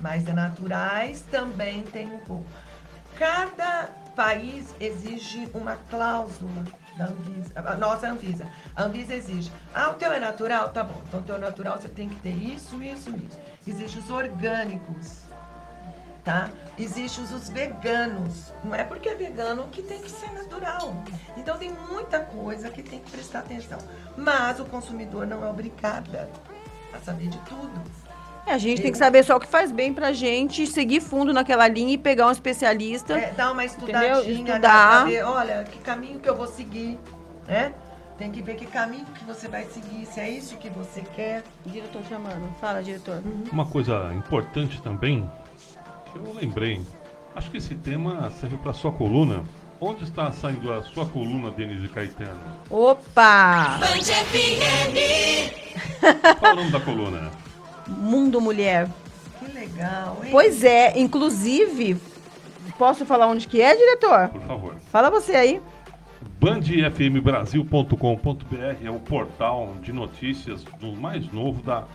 B: mas de naturais também tem um pouco. Cada país exige uma cláusula da Anvisa, a nossa Anvisa. A Anvisa exige. Ah, o teu é natural? Tá bom. Então, o teu é natural você tem que ter isso, isso, isso. Existe os orgânicos, tá? Existe os, os veganos. Não é porque é vegano que tem que ser natural. Então, tem muita coisa que tem que prestar atenção. Mas o consumidor não é obrigado a saber de tudo.
A: É, a gente tem que saber só o que faz bem pra gente, seguir fundo naquela linha e pegar um especialista.
B: É, dar uma estudadinha,
A: Entendeu?
B: né,
A: Estudar.
B: pra ver, olha, que caminho que eu vou seguir, né? Tem que ver que caminho que você vai seguir, se é isso que você quer.
A: Diretor chamando. Fala, diretor.
C: Uma coisa importante também, que eu lembrei, acho que esse tema serve para sua coluna. Onde está saindo a sua coluna, Denise Caetano?
A: Opa!
C: Qual é o nome da coluna?
A: Mundo Mulher.
B: Que legal, hein?
A: Pois é, inclusive, posso falar onde que é, diretor?
C: Por favor.
A: Fala você aí.
C: bandfmbrasil.com.br é o portal de notícias do mais novo da,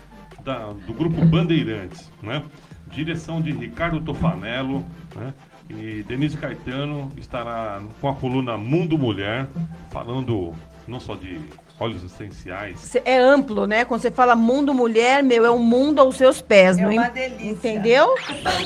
C: da- do grupo Bandeirantes, né? Direção de Ricardo Tofanello, né? E Denise Caetano estará com a coluna Mundo Mulher, falando não só de óleos essenciais,
A: É amplo, né? Quando você fala mundo mulher, meu, é um mundo aos seus pés,
B: É
A: não
B: uma delícia.
A: Entendeu?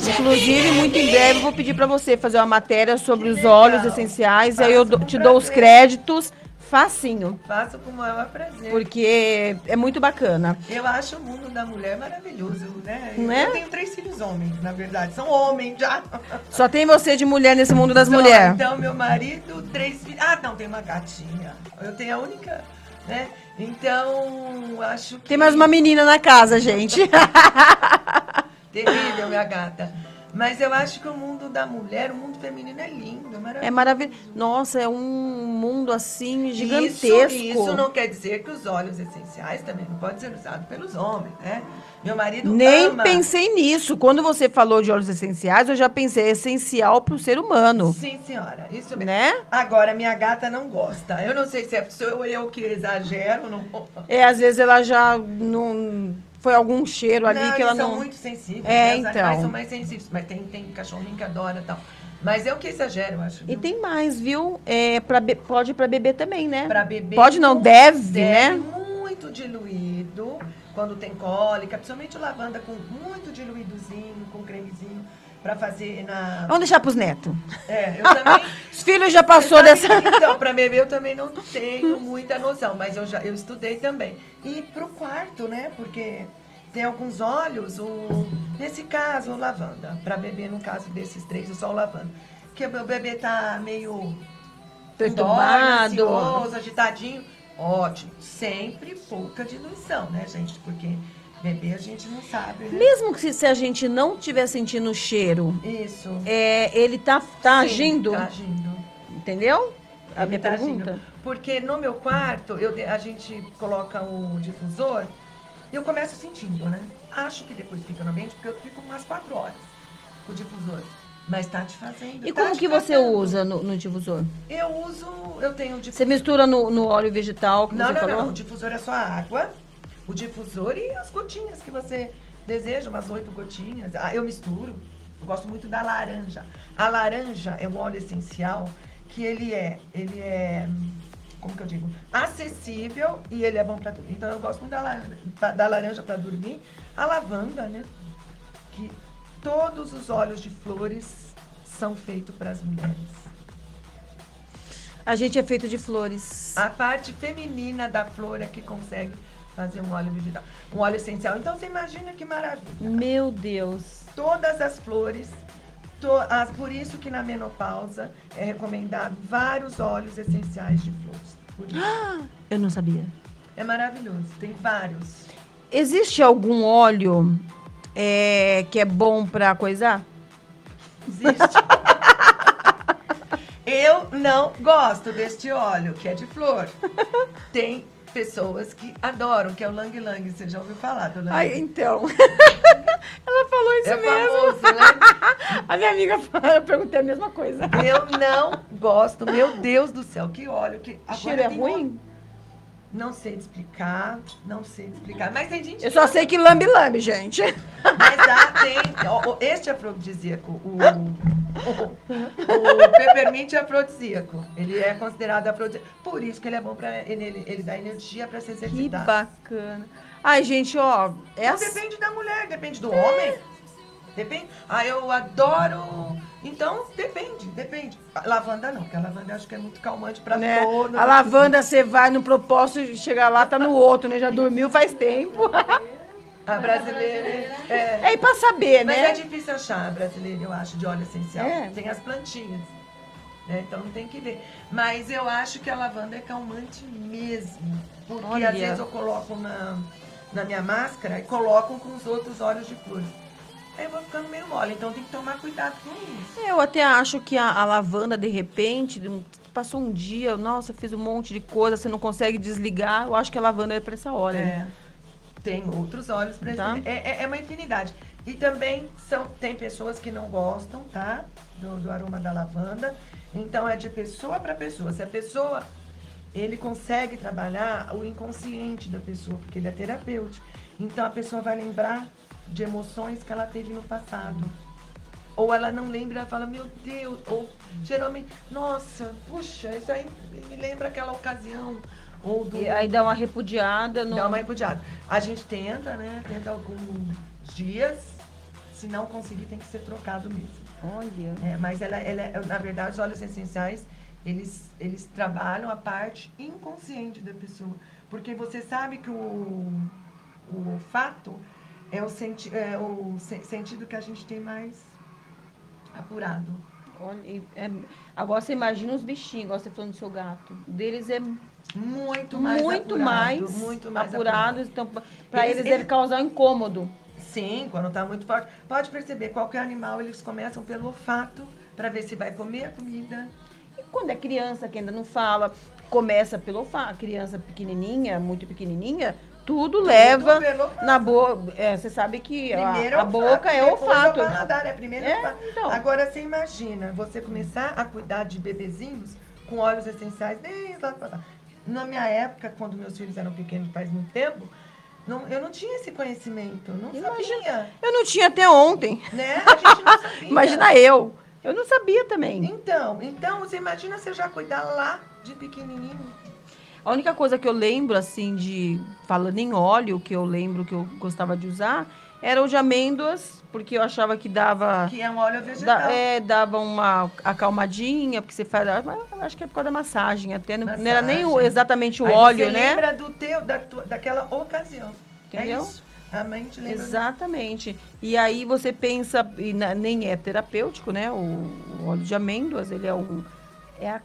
A: Inclusive, muito em breve eu vou pedir pra você fazer uma matéria sobre
B: Que
A: os
B: legal.
A: óleos essenciais, aí eu
B: Faço
A: dou-
B: com
A: te dou os créditos facinho,
B: Faço com o maior prazer.
A: porque é muito bacana.
B: Eu acho o mundo da mulher maravilhoso, né?
A: Não
B: eu
A: é?
B: tenho três filhos homens, na verdade. São homens já.
A: Só tem você de mulher nesse mundo das mulheres.
B: Então, meu marido, três filhos. Ah, não, tem uma gatinha. Eu tenho a única, né? Então, acho que.
A: Tem mais uma menina na casa, gente.
B: Terrível, minha gata. Mas eu acho que o mundo da mulher, o mundo feminino é lindo, maravilhoso.
A: É maravilhoso. Nossa, é um mundo assim gigantesco.
B: Isso, isso não quer dizer que os óleos essenciais também não podem ser usados pelos homens, né? Meu marido
A: Nem
B: ama.
A: pensei nisso. Quando você falou de óleos essenciais, eu já pensei é essencial para o ser humano,
B: Sim, senhora. Isso mesmo.
A: né?
B: Agora, minha gata não gosta. Eu não sei se é sou eu que exagero. Não...
A: É, às vezes ela já não foi algum cheiro ali
B: não,
A: que ela
B: eles são
A: não.
B: muito sensíveis.
A: É,
B: né? Os
A: então.
B: são mais sensíveis. Mas tem, tem cachorrinho que adora e tal. Mas eu que exagero, eu acho.
A: E
B: viu?
A: tem mais, viu? É, pra be- Pode para beber também, né?
B: Pra beber.
A: Pode não, deve, né?
B: Muito diluído. Quando tem cólica, principalmente o lavanda com muito diluídozinho, com cremezinho, pra fazer na.
A: Vamos deixar pros netos.
B: É, eu também.
A: Os filhos já passou dessa.
B: sabe que, Então, para beber eu também não tenho muita noção, mas eu já eu estudei também. E pro quarto, né? Porque tem alguns óleos, o, nesse caso, o lavanda. Para beber, no caso desses três, o só o lavanda. Porque o bebê tá meio
A: Perturbado.
B: ansioso, agitadinho. Ótimo. Sempre pouca diluição, né, gente? Porque bebê a gente não sabe, né?
A: Mesmo que se a gente não estiver sentindo o cheiro,
B: Isso.
A: é, ele tá, tá
B: Sim,
A: agindo,
B: Tá agindo.
A: entendeu? A
B: Ele
A: minha
B: tá
A: pergunta.
B: agindo. Porque no meu quarto, eu, a gente coloca o difusor e eu começo sentindo, né? Acho que depois fica no ambiente, porque eu fico umas quatro horas com o difusor. Mas tá te fazendo.
A: E
B: tá
A: como que você
B: fazendo.
A: usa no, no difusor?
B: Eu uso, eu tenho o
A: Você
B: difusor.
A: mistura no, no óleo vegetal que
B: Não,
A: você
B: não,
A: falou?
B: não. O difusor é só água, o difusor e as gotinhas que você deseja, umas oito gotinhas. Ah, eu misturo. Eu gosto muito da laranja. A laranja é um óleo essencial que ele é, ele é, como que eu digo, acessível e ele é bom para tudo. Então eu gosto muito da laranja, da laranja para dormir. A lavanda, né? Que todos os óleos de flores são feitos para as mulheres.
A: A gente é feito de flores.
B: A parte feminina da flor é que consegue fazer um óleo vegetal, um óleo essencial. Então você imagina que maravilha.
A: Meu Deus.
B: Todas as flores, to- as- por isso que na menopausa é recomendado vários óleos essenciais de flores.
A: Eu não sabia.
B: É maravilhoso, tem vários.
A: Existe algum óleo é, que é bom pra coisar?
B: Existe. Eu não gosto deste óleo, que é de flor. Tem pessoas que adoram, que é o Lang Lang. Você já ouviu falar do Lang?
A: Ai, então. Ela falou isso
B: é
A: mesmo.
B: famoso, né?
A: A minha amiga falou, eu perguntei a mesma coisa.
B: Eu não gosto, meu Deus do céu, que óleo. Que...
A: O cheiro é ruim?
B: outro- Não sei te explicar, não sei te explicar. Mas tem gente
A: Eu só sei que lambe-lambe, gente.
B: Mas há, tem. ó, Este afrodisíaco, o, o, o peppermint é afrodisíaco. Ele é considerado afrodisíaco. Por isso que ele é bom para ele, ele, dá energia para se
A: Que
B: exercitar.
A: bacana. Ai, gente, ó.
B: Não
A: Essa...
B: depende da mulher, depende do homem. Depende. Ah, eu adoro. Então, depende, depende. A lavanda não, porque a lavanda eu acho que é muito calmante para
A: Né?
B: todo.
A: A lavanda, você vai no propósito e chega lá, tá no outro, né? Já dormiu faz tempo.
B: A brasileira. É.
A: É, e pra saber,
B: Mas
A: né?
B: é difícil achar a brasileira, eu acho, de óleo essencial.
A: É.
B: Tem as plantinhas. né? Então tem que ver. Mas eu acho que a lavanda é calmante mesmo. Porque
A: Olha.
B: às vezes eu coloco na, na minha máscara e coloco com os outros óleos de flores. Aí eu vou ficando meio mole, então tem que tomar cuidado com isso.
A: Eu até acho que a, a lavanda, de repente, passou um dia, nossa, fiz um monte de coisa, você não consegue desligar. Eu acho que a lavanda é pra essa hora.
B: É. Tem outros óleos para
A: Tá.
B: é, é, é uma infinidade. E também são, tem pessoas que não gostam, tá? Do, do aroma da lavanda. Então é de pessoa para pessoa. Se a pessoa ele consegue trabalhar o inconsciente da pessoa, porque ele é terapêutico. Então a pessoa vai lembrar de emoções que ela teve no passado. Ou ela não lembra, ela fala, meu Deus, ou geralmente, nossa, puxa, isso aí me lembra aquela ocasião. Ou do,
A: E aí dá uma repudiada. No...
B: Dá uma repudiada. A gente tenta, né? Tenta alguns dias. Se não conseguir, tem que ser trocado mesmo.
A: Olha.
B: É, mas ela, ela, é- na verdade, os óleos essenciais, eles, eles trabalham a parte inconsciente da pessoa. Porque você sabe que o, o olfato é o, senti é o se- sentido que a gente tem mais apurado.
A: É- Agora você imagina os bichinhos, igual você falando do seu gato. Deles é
B: Muito mais
A: muito
B: apurado,
A: mais,
B: muito mais
A: apurados. Então, para
B: Eles-
A: eles, deve causar um incômodo.
B: Sim, quando está muito forte. Pode perceber, qualquer animal, eles começam pelo olfato para ver se vai comer a comida.
A: E quando é criança que ainda não fala, começa pelo olfato. Criança pequenininha, muito pequenininha, tudo, leva na boca. É, você sabe que a, boca é olfato.
B: É o paladar, é primeiro
A: É, então.
B: Agora você imagina, você começar a cuidar de bebezinhos com óleos essenciais desde lá passado. Na minha época, quando meus filhos eram pequenos, faz muito tempo, não, eu não tinha esse conhecimento, não
A: Imagina.
B: sabia.
A: Eu não tinha até ontem.
B: Né? A gente não sabia.
A: Imagina eu. Eu não sabia também.
B: Então, então, você imagina você já cuidar lá de pequenininho.
A: A única coisa que eu lembro, assim, de. Falando em óleo, que eu lembro que eu gostava de usar, era o de amêndoas, porque eu achava que dava.
B: Que é um óleo vegetal.
A: da- é, dava uma acalmadinha, porque você faz. Acho que é por causa da massagem, até. Não, não era nem o-
B: Massagem.
A: exatamente o
B: Aí
A: óleo,
B: você
A: né?
B: lembra do teu, da daquela ocasião.
A: Entendeu?
B: É isso. A mente lembra.
A: Exatamente. E aí você pensa, e na- nem é terapêutico, né? O, o óleo de amêndoas, ele é um. É, a,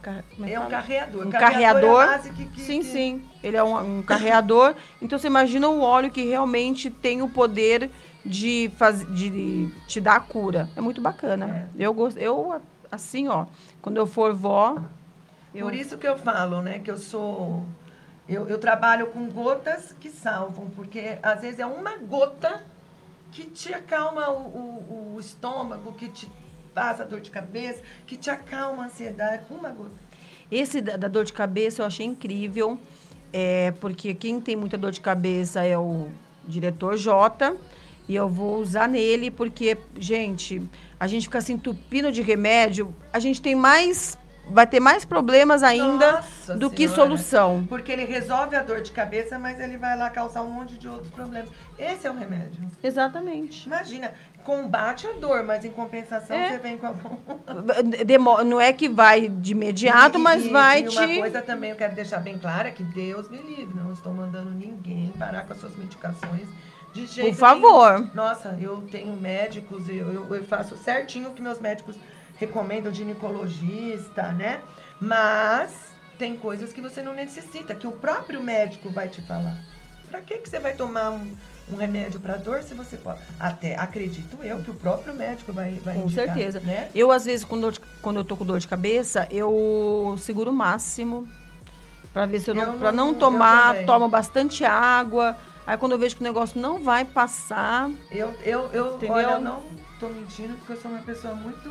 A: é
B: É um carreador.
A: Um
B: é
A: carreador.
B: a base que- que-
A: Sim,
B: que-
A: sim. Ele é um, um carreador. Então você imagina o óleo que realmente tem o poder de, faz, de te dar a cura. É muito bacana. Eu gosto. Eu, assim, ó, quando eu for vó. Eu,
B: Por isso que eu falo, né? Que eu sou. Eu, eu trabalho com gotas que salvam, porque às vezes é uma gota que te acalma o, o- o estômago, que te passa dor de cabeça, que te acalma a ansiedade. Uma gota.
A: Esse da, da dor de cabeça eu achei incrível, é, porque quem tem muita dor de cabeça é o diretor J, e eu vou usar nele, porque, gente, a gente fica se entupindo de remédio, a gente tem mais. Vai ter mais problemas ainda
B: Nossa
A: do que
B: Senhora.
A: solução.
B: Porque ele resolve a dor de cabeça, mas ele vai lá causar um monte de outros problemas. Esse é o remédio.
A: Exatamente.
B: Imagina, combate a dor, mas em compensação
A: É.
B: você vem com a
A: Demo- não é que vai de imediato,
B: E-
A: mas
B: e-
A: vai
B: e uma
A: te.
B: coisa também eu quero deixar bem clara, que Deus me livre, não estou mandando ninguém parar com as suas medicações de jeito
A: Por favor.
B: nenhum. Nossa, eu tenho médicos, eu, eu, eu faço certinho o que meus médicos recomendam, ginecologista, né? Mas tem coisas que você não necessita, que o próprio médico vai te falar. Pra que, que você vai tomar um, um remédio para dor se você pode. Até acredito eu que o próprio médico vai, vai
A: Com
B: indicar,
A: certeza.
B: Né?
A: Eu, às vezes, quando eu, quando eu tô com dor de cabeça, eu seguro o máximo. Pra ver se eu não.
B: Eu
A: pra não tomar, tomo bastante água. Aí quando eu vejo que o negócio não vai passar.
B: Eu, eu, eu,
A: Entendeu?
B: olha, eu não tô mentindo porque eu sou uma pessoa muito.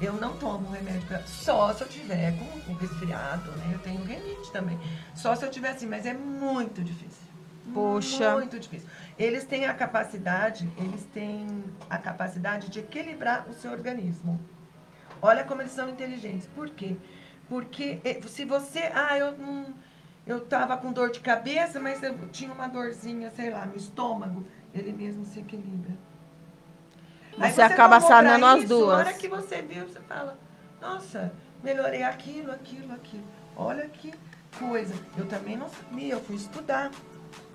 B: Eu não tomo remédio pra, só se eu tiver com um resfriado, né? Eu tenho renite também. Só se eu tiver assim, mas é muito difícil.
A: Poxa.
B: Muito difícil. Eles têm a capacidade, eles têm a capacidade de equilibrar o seu organismo. Olha como eles são inteligentes. Por quê? Porque eh, se você. Ah, eu não. Eu tava com dor de cabeça, mas eu tinha uma dorzinha, sei lá, no estômago. Ele mesmo se equilibra.
A: Você acaba
B: tomou pra
A: sanando as duas.
B: Na hora que você viu, você fala, nossa, melhorei aquilo, aquilo, aquilo. Olha que coisa. Eu também não sabia, eu fui estudar.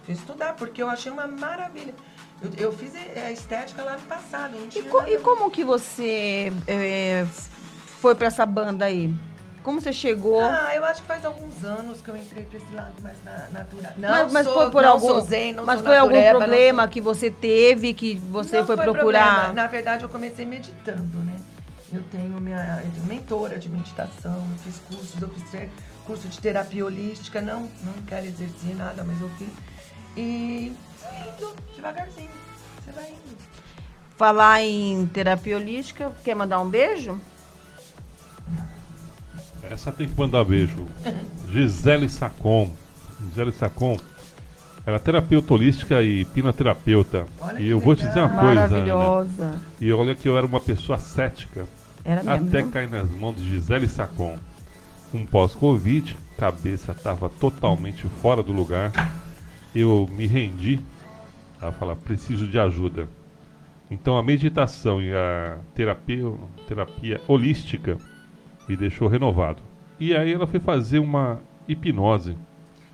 B: Fui estudar, porque eu achei uma maravilha. Eu, eu fiz a estética lá no passado.
A: E, co- e como que você é, foi pra essa banda aí? Como você chegou?
B: Ah, eu acho que faz alguns anos que eu entrei pra esse lado mais na, natural. Não
A: mas mas
B: sou-
A: foi por algum,
B: zen,
A: mas foi algum
B: natureba, não
A: problema
B: sou-
A: que você teve que você
B: Não
A: foi,
B: foi
A: procurar?
B: problema. Na verdade, eu comecei meditando, né? Eu tenho minha eu mentora de meditação, eu fiz cursos, eu fiz ter- curso de terapia holística, não, não quero exercer nada, mas eu fiz. E indo, devagarzinho, você vai indo.
A: Falar em terapia holística, quer mandar um beijo?
C: Essa tem que mandar beijo. Gisele Sacon. Gisele Sacon. Ela é terapeuta holística e pinoterapeuta.
B: Olha
C: E eu vou te dizer uma
B: legal.
C: coisa, Ana.
A: Maravilhosa.
C: E olha que eu era uma pessoa cética.
A: Era mesmo.
C: Até
A: viu?
C: cair nas mãos de Gisele Sacon. Um pós-Covid, cabeça estava totalmente fora do lugar. Eu me rendi a falar, preciso de ajuda. Então a meditação e a terapia, terapia holística me deixou renovado. E aí ela foi fazer uma hipnose.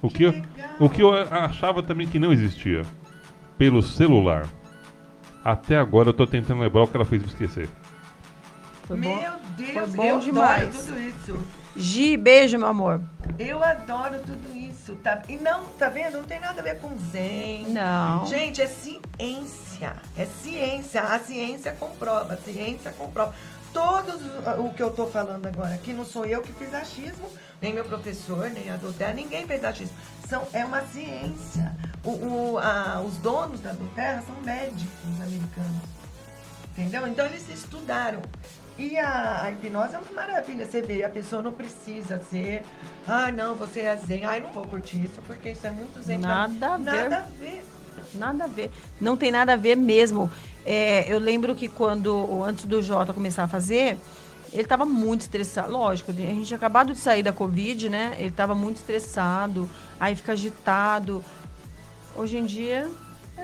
C: O que, eu, o que eu achava também que não existia. Pelo celular. Até agora eu tô tentando lembrar o que ela fez me esquecer.
A: Foi bom.
B: Meu Deus,
A: foi bom
B: eu
A: demais.
B: adoro tudo isso.
A: Gi, beijo, meu amor.
B: Eu adoro tudo isso, tá? E não, tá vendo? Não tem nada a ver com zen.
A: Não.
B: Gente, é ciência. É ciência. A ciência comprova. A ciência comprova. Todos o- que eu tô falando agora aqui não sou eu que fiz achismo, nem meu professor, nem a doutora, ninguém fez achismo. São, é uma ciência. O, o- a- os donos da Terra são médicos americanos. Entendeu? Então eles estudaram. E a, a hipnose é uma maravilha. Você vê, a pessoa não precisa ser. Ai, não, você é zen. Ai, não vou curtir isso, porque isso é muito zen. pra mim."
A: Nada a ver.
B: Nada a ver.
A: Nada a ver. Não tem nada a ver mesmo. É, eu lembro que quando, antes do Jota começar a fazer, ele estava muito estressado. Lógico, a gente tinha acabado de sair da Covid, né? Ele estava muito estressado, aí fica agitado. Hoje em dia,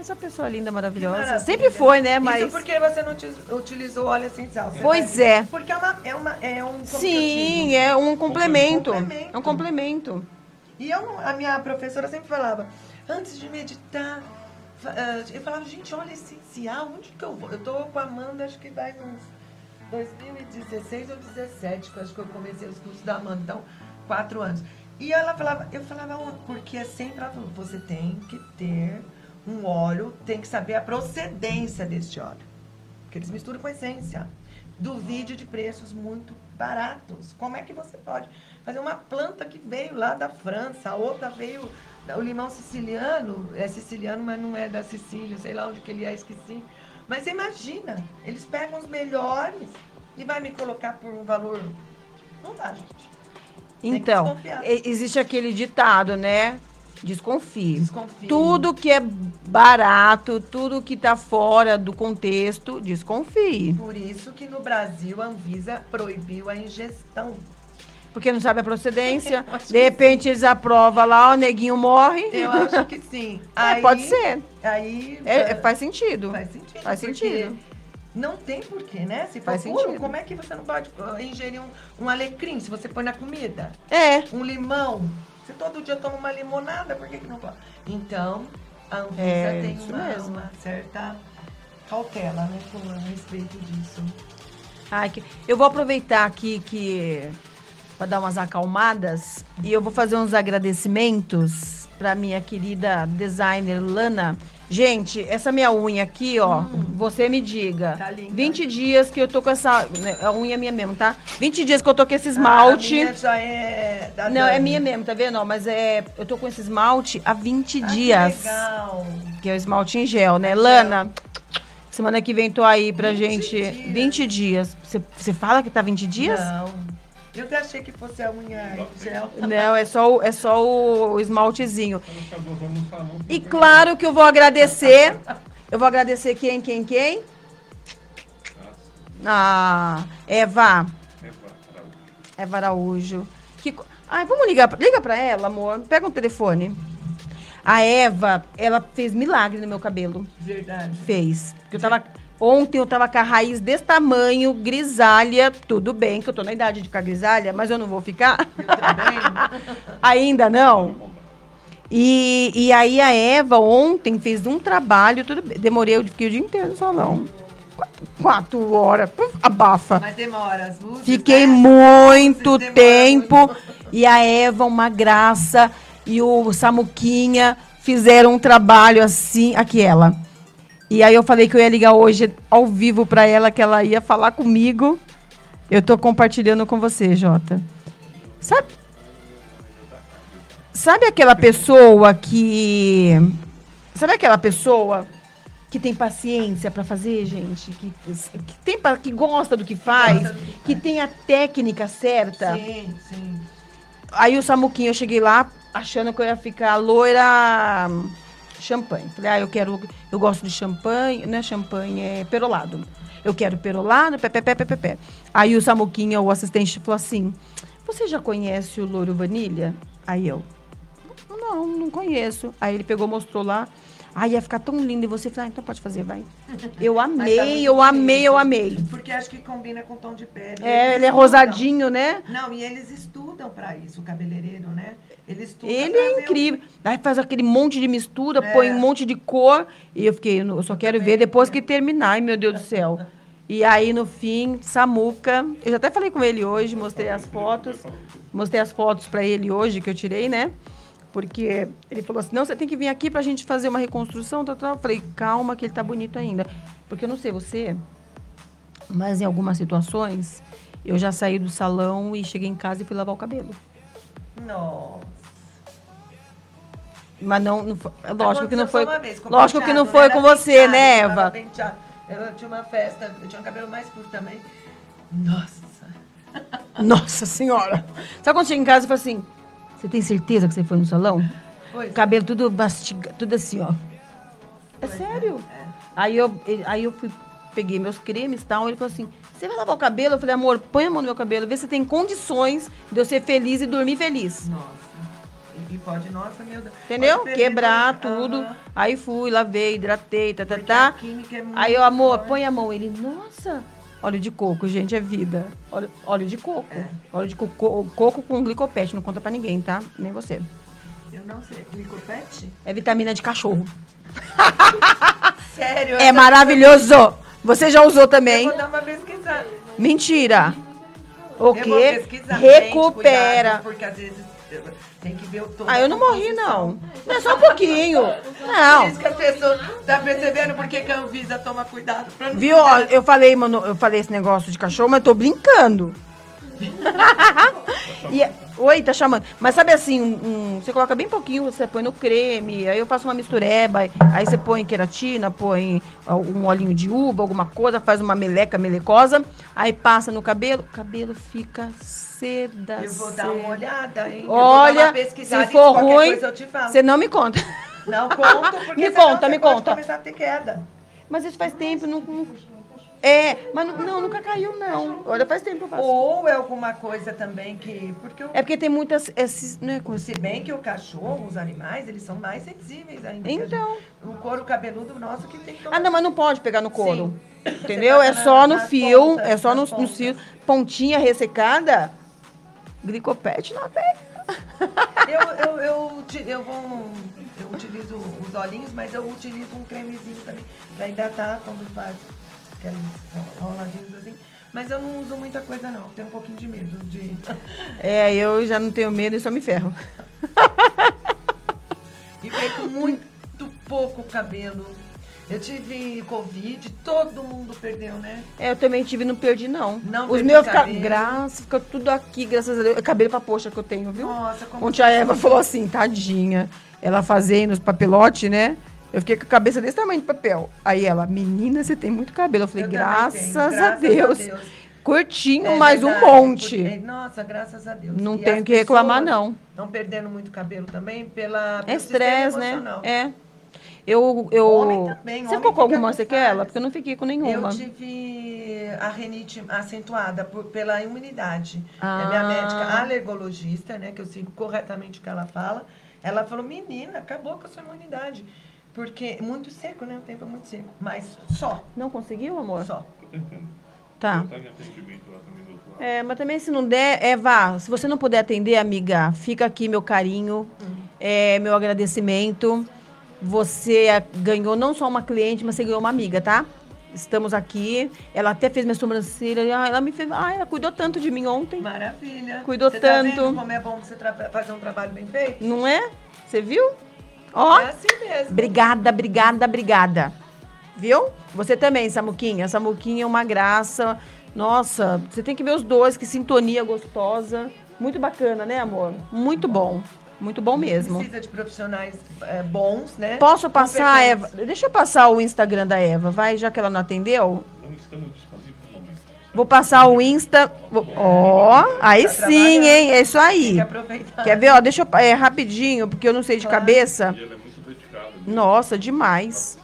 A: essa pessoa linda, maravilhosa.
B: Maravilha.
A: Sempre foi, né? Mas.
B: Isso porque você não uti- utilizou óleo essencial.
A: Pois é.
B: Porque é, uma, é, uma, é um.
A: Sim, é um complemento.
B: complemento.
A: É um complemento.
B: E eu, a minha professora sempre falava, antes de meditar, ah, eu falava, gente, óleo essencial, onde que eu vou? Eu tô com a Amanda, acho que vai uns 2016 ou 17, que eu acho que eu comecei os cursos da Amanda, então, quatro anos. E ela falava, eu falava, "Ó, porque é sempre ela falou, você tem que ter um óleo, tem que saber a procedência deste óleo. Porque eles misturam com essência. Duvide de preços muito baratos. Como é que você pode fazer uma planta que veio lá da França, a outra veio. O limão siciliano, é siciliano, mas não é da Sicília, sei lá onde que ele é, esqueci. Mas imagina, eles pegam os melhores e vai me colocar por um valor. Não dá, gente.
A: Então, existe aquele ditado, né? Desconfie.
B: Desconfie.
A: Tudo que é barato, tudo que tá fora do contexto, desconfie.
B: Por isso que no Brasil a Anvisa proibiu a ingestão.
A: Porque não sabe a procedência. De repente eles aprovam lá, o neguinho morre.
B: Eu acho que sim.
A: É, pode ser.
B: Aí
A: É,
B: ah,
A: faz sentido.
B: faz sentido.
A: faz sentido.
B: Não tem porquê, né? Se
A: Faz
B: puro,
A: sentido.
B: como é que você não pode ah, ingerir um, um alecrim se você põe na comida?
A: É.
B: Um limão. Você todo dia toma uma limonada, por que, que não pode? Então, a Anvisa
A: É,
B: tem uma, uma certa cautela né, com a respeito disso.
A: Ai, que- Eu vou aproveitar aqui que para dar umas acalmadas e eu vou fazer uns agradecimentos para minha querida designer Lana, Gente, essa minha unha aqui, ó, você me diga.
B: Hum. Tá linda.
A: 20 dias que eu tô com essa. né, A unha é minha mesmo, tá? 20 dias que eu tô com esse
B: Ah, a
A: esmalte.
B: minha já é da
A: Não, é
B: Dani.
A: minha mesmo, tá vendo? Ó, Mas é. Eu tô com esse esmalte há 20
B: Ah, que
A: dias.
B: legal.
A: Que é o esmalte em gel, né?
B: Gel.
A: Lana, semana que vem tô aí pra
B: 20
A: gente.
B: dias.
A: 20 dias. Você, você fala que tá 20 dias?
B: Não. Eu até achei que fosse a unha em gel.
A: Não, é só, o- é só o, esmaltezinho. E claro que eu vou agradecer. Eu vou agradecer quem, quem, quem? Ah, Eva. Eva Araújo. Que, ai, vamos ligar. pra- Liga pra ela, amor. Pega um telefone. A Eva, ela fez milagre no meu cabelo.
B: Verdade.
A: Fez. Porque eu tava. Ontem eu tava com a raiz desse tamanho, grisalha. Tudo bem que eu tô na idade de ficar grisalha, mas eu não vou ficar. Ainda não? E, e aí a Eva ontem fez um trabalho, tudo bem. Demorei, eu fiquei o dia inteiro no salão. Quatro, quatro horas. Puf, Abafa.
B: Mas demora as luzes.
A: Fiquei
B: né?
A: muito
B: Luzes
A: tempo.
B: muito.
A: E a Eva, uma graça. E o Samuquinha fizeram um trabalho assim. Aqui ela. E aí eu falei que eu ia ligar hoje ao vivo pra ela, que ela ia falar comigo. Eu tô compartilhando com você, Jota. Sabe? Sabe aquela pessoa que. Sabe aquela pessoa que tem paciência pra fazer, gente? Que, que, tem, que gosta do que faz,
B: do que
A: que
B: faz.
A: tem a técnica certa.
B: Sim, sim.
A: Aí o Samuquinho, eu cheguei lá achando que eu ia ficar loira champanhe. Falei, ah, eu quero, eu gosto de champanhe, não é champanhe, é perolado. Eu quero perolado, pé, pé, pé, pé, pé, pé. Aí o Samuquinho, o assistente, falou assim, você já conhece o louro vanilha? Aí eu, não, não conheço. Aí ele pegou, mostrou lá. Ai, ia ficar tão lindo. E você falou, ah, então pode fazer, vai. Eu
B: tá
A: amei,
B: muito
A: eu amei, eu amei.
B: Porque acho que combina com o tom de pele.
A: É, ele é rosadinho, né?
B: Não, e eles estudam pra isso, o cabeleireiro, né? Ele
A: Ele
B: pra
A: é incrível. Aí faz aquele monte de mistura,
B: É.
A: põe um monte de cor. E eu fiquei, eu só quero ver depois que terminar. Ai, meu Deus do céu. E aí, no fim, Samuca. Eu já até falei com ele hoje, mostrei as fotos. Mostrei as fotos pra ele hoje que eu tirei, né? Porque ele falou assim: não, você tem que vir aqui pra gente fazer uma reconstrução. Tal, tal. Eu falei, calma, que ele tá bonito ainda. Porque eu não sei você, mas em algumas situações, eu já saí do salão e cheguei em casa e fui lavar o cabelo.
B: Nossa.
A: Mas não, não foi, é lógico que não foi.
B: vez,
A: Lógico que não foi
B: né?
A: com você,
B: penteado,
A: né,
B: tava
A: Eva?
B: penteado. Eu tinha uma festa, eu tinha um cabelo mais curto também. Nossa.
A: Nossa senhora! Sabe quando chega em casa e fala assim: Você tem certeza que você foi no salão?
B: Pois
A: O cabelo tudo mastiga, tudo assim, ó. É
B: Pois é,
A: sério.
B: é.
A: Aí eu, aí eu fui, peguei meus cremes e tal. Ele falou assim: Você vai lavar o cabelo? Eu falei: Amor, põe a mão no meu cabelo, vê se tem condições de eu ser feliz e dormir feliz.
B: Nossa. E- pode, nossa, meu Deus.
A: Entendeu? Quebrar tudo.
B: Aham.
A: Aí fui, lavei, hidratei, tá, tá, tá.
B: é
A: Aí eu, amor,
B: forte.
A: põe a mão. Ele, nossa, óleo de coco, gente, é vida. Óleo, óleo de coco.
B: É.
A: Óleo de coco, coco com glicopete, não conta pra ninguém, tá? Nem você.
B: Eu não sei. Glicopete?
A: É vitamina de cachorro.
B: Sério?
A: É maravilhoso! Você já usou
B: Eu
A: também?
B: vou dar uma pesquisada.
A: Mentira! O
B: Eu vou
A: quê?
B: pesquisar. Gente,
A: Recupera.
B: cuidado, porque às vezes eu- tem que ver o todo
A: Ah, eu não morri, não. Não, é só um pouquinho.
B: Por
A: Não.
B: isso que as pessoas... Tá percebendo por que a Anvisa toma cuidado? Pra não
A: Viu? Ó, eu falei, mano, eu falei esse negócio de cachorro, mas tô brincando. E- oi, tá chamando. Mas sabe assim, um- um- você coloca bem pouquinho, você põe no creme, aí eu faço uma mistureba, aí- você põe queratina, põe ó, um olhinho de uva, alguma coisa, faz uma meleca melecosa, aí passa no cabelo, o cabelo fica seda.
B: Eu vou dar uma olhada, hein?
A: Olha, se for ruim, você não me conta.
B: Não conto, porque
A: Me conta, me conta.
B: começar a ter queda.
A: Mas isso faz tempo, não, não- É, mas não, nunca caiu, não. Olha, faz tempo que eu faço.
B: Ou é alguma coisa também que... Porque o-
A: É porque tem muitas. Esses, né, coisa-
B: se bem que o cachorro, os animais, eles são mais sensíveis ainda.
A: Então.
B: gente. O couro cabeludo nosso que tem que
A: Ah, não, mas não pode pegar no couro.
B: Sim.
A: Entendeu? É só no fio,
B: pontas,
A: é só no
B: pontas.
A: fio. Pontinha ressecada, glicopete não pega.
B: Eu, eu, eu, eu vou. Eu utilizo os olhinhos, mas eu utilizo um cremezinho também pra hidratar quando faz aqueles roladinhos assim. Mas eu não uso muita coisa não, tenho um pouquinho de medo de.
A: É, eu já não tenho medo e só me ferro.
B: E fiquei com muito pouco cabelo. Eu tive Covid, todo mundo perdeu, né?
A: É, eu também tive, não perdi, não.
B: Não
A: Os meus, fica,
B: cabelo.
A: graças, fica tudo aqui, graças a Deus. É cabelo pra poxa que eu tenho, viu?
B: Nossa, como
A: Ontem a Eva falou assim, tadinha. Ela fazendo os papelotes, né? Eu fiquei com a cabeça desse tamanho de papel. Aí ela, menina, você tem muito cabelo. Eu falei,
B: Eu
A: graças,
B: tenho,
A: a,
B: graças
A: Deus.
B: a Deus.
A: Curtinho,
B: É
A: mais um
B: verdade,
A: monte.
B: porque- nossa, graças a Deus.
A: Não
B: E
A: tenho que reclamar, não.
B: Estão perdendo muito cabelo também pela,
A: É estresse, né? É. Eu. eu...
B: Homem também,
A: Você
B: homem
A: ficou com alguma sequela? Porque eu não fiquei com
B: Eu
A: nenhuma.
B: tive a renite acentuada por- pela imunidade.
A: Ah.
B: A minha médica alergologista, né, que eu sigo corretamente o que ela fala, ela falou, menina, acabou com a sua imunidade. Porque muito seco, né? O tempo é muito seco. Mas só,
A: Não conseguiu, amor?
B: só.
C: Tô tentando.
A: Tá.
C: Em atendimento lá também do outro lado.
A: É, mas também se não der, é vá. Se você não puder atender, amiga, fica aqui meu carinho, é, meu agradecimento. Você ganhou não só uma cliente, mas você ganhou uma amiga, tá? Estamos aqui. Ela até fez minha sobrancelha. Ah, Ela me fez. Ah, ela cuidou tanto de mim ontem.
B: Maravilha.
A: Cuidou
B: você
A: tanto.
B: Tá vendo como é bom você fazer um trabalho bem feito?
A: Não é? Você viu? Ó.
B: É assim mesmo.
A: Obrigada, obrigada, obrigada. Viu? Você também, Samuquinha. Samuquinha é uma graça. Nossa, você tem que ver os dois, que sintonia gostosa. Muito bacana, né, amor? Muito bom. Muito bom mesmo.
B: Precisa de profissionais é, bons, né?
A: Posso passar, Eva? Deixa eu passar o Instagram da Eva, vai, já que ela não atendeu.
C: Não estamos.
A: Vou passar o Insta. Ó, aí
B: Tá
A: sim, hein? É isso aí. Quer ver? Ó, deixa eu. É rapidinho, porque eu não sei de cabeça.
C: E ela é muito dedicada.
A: Nossa, demais.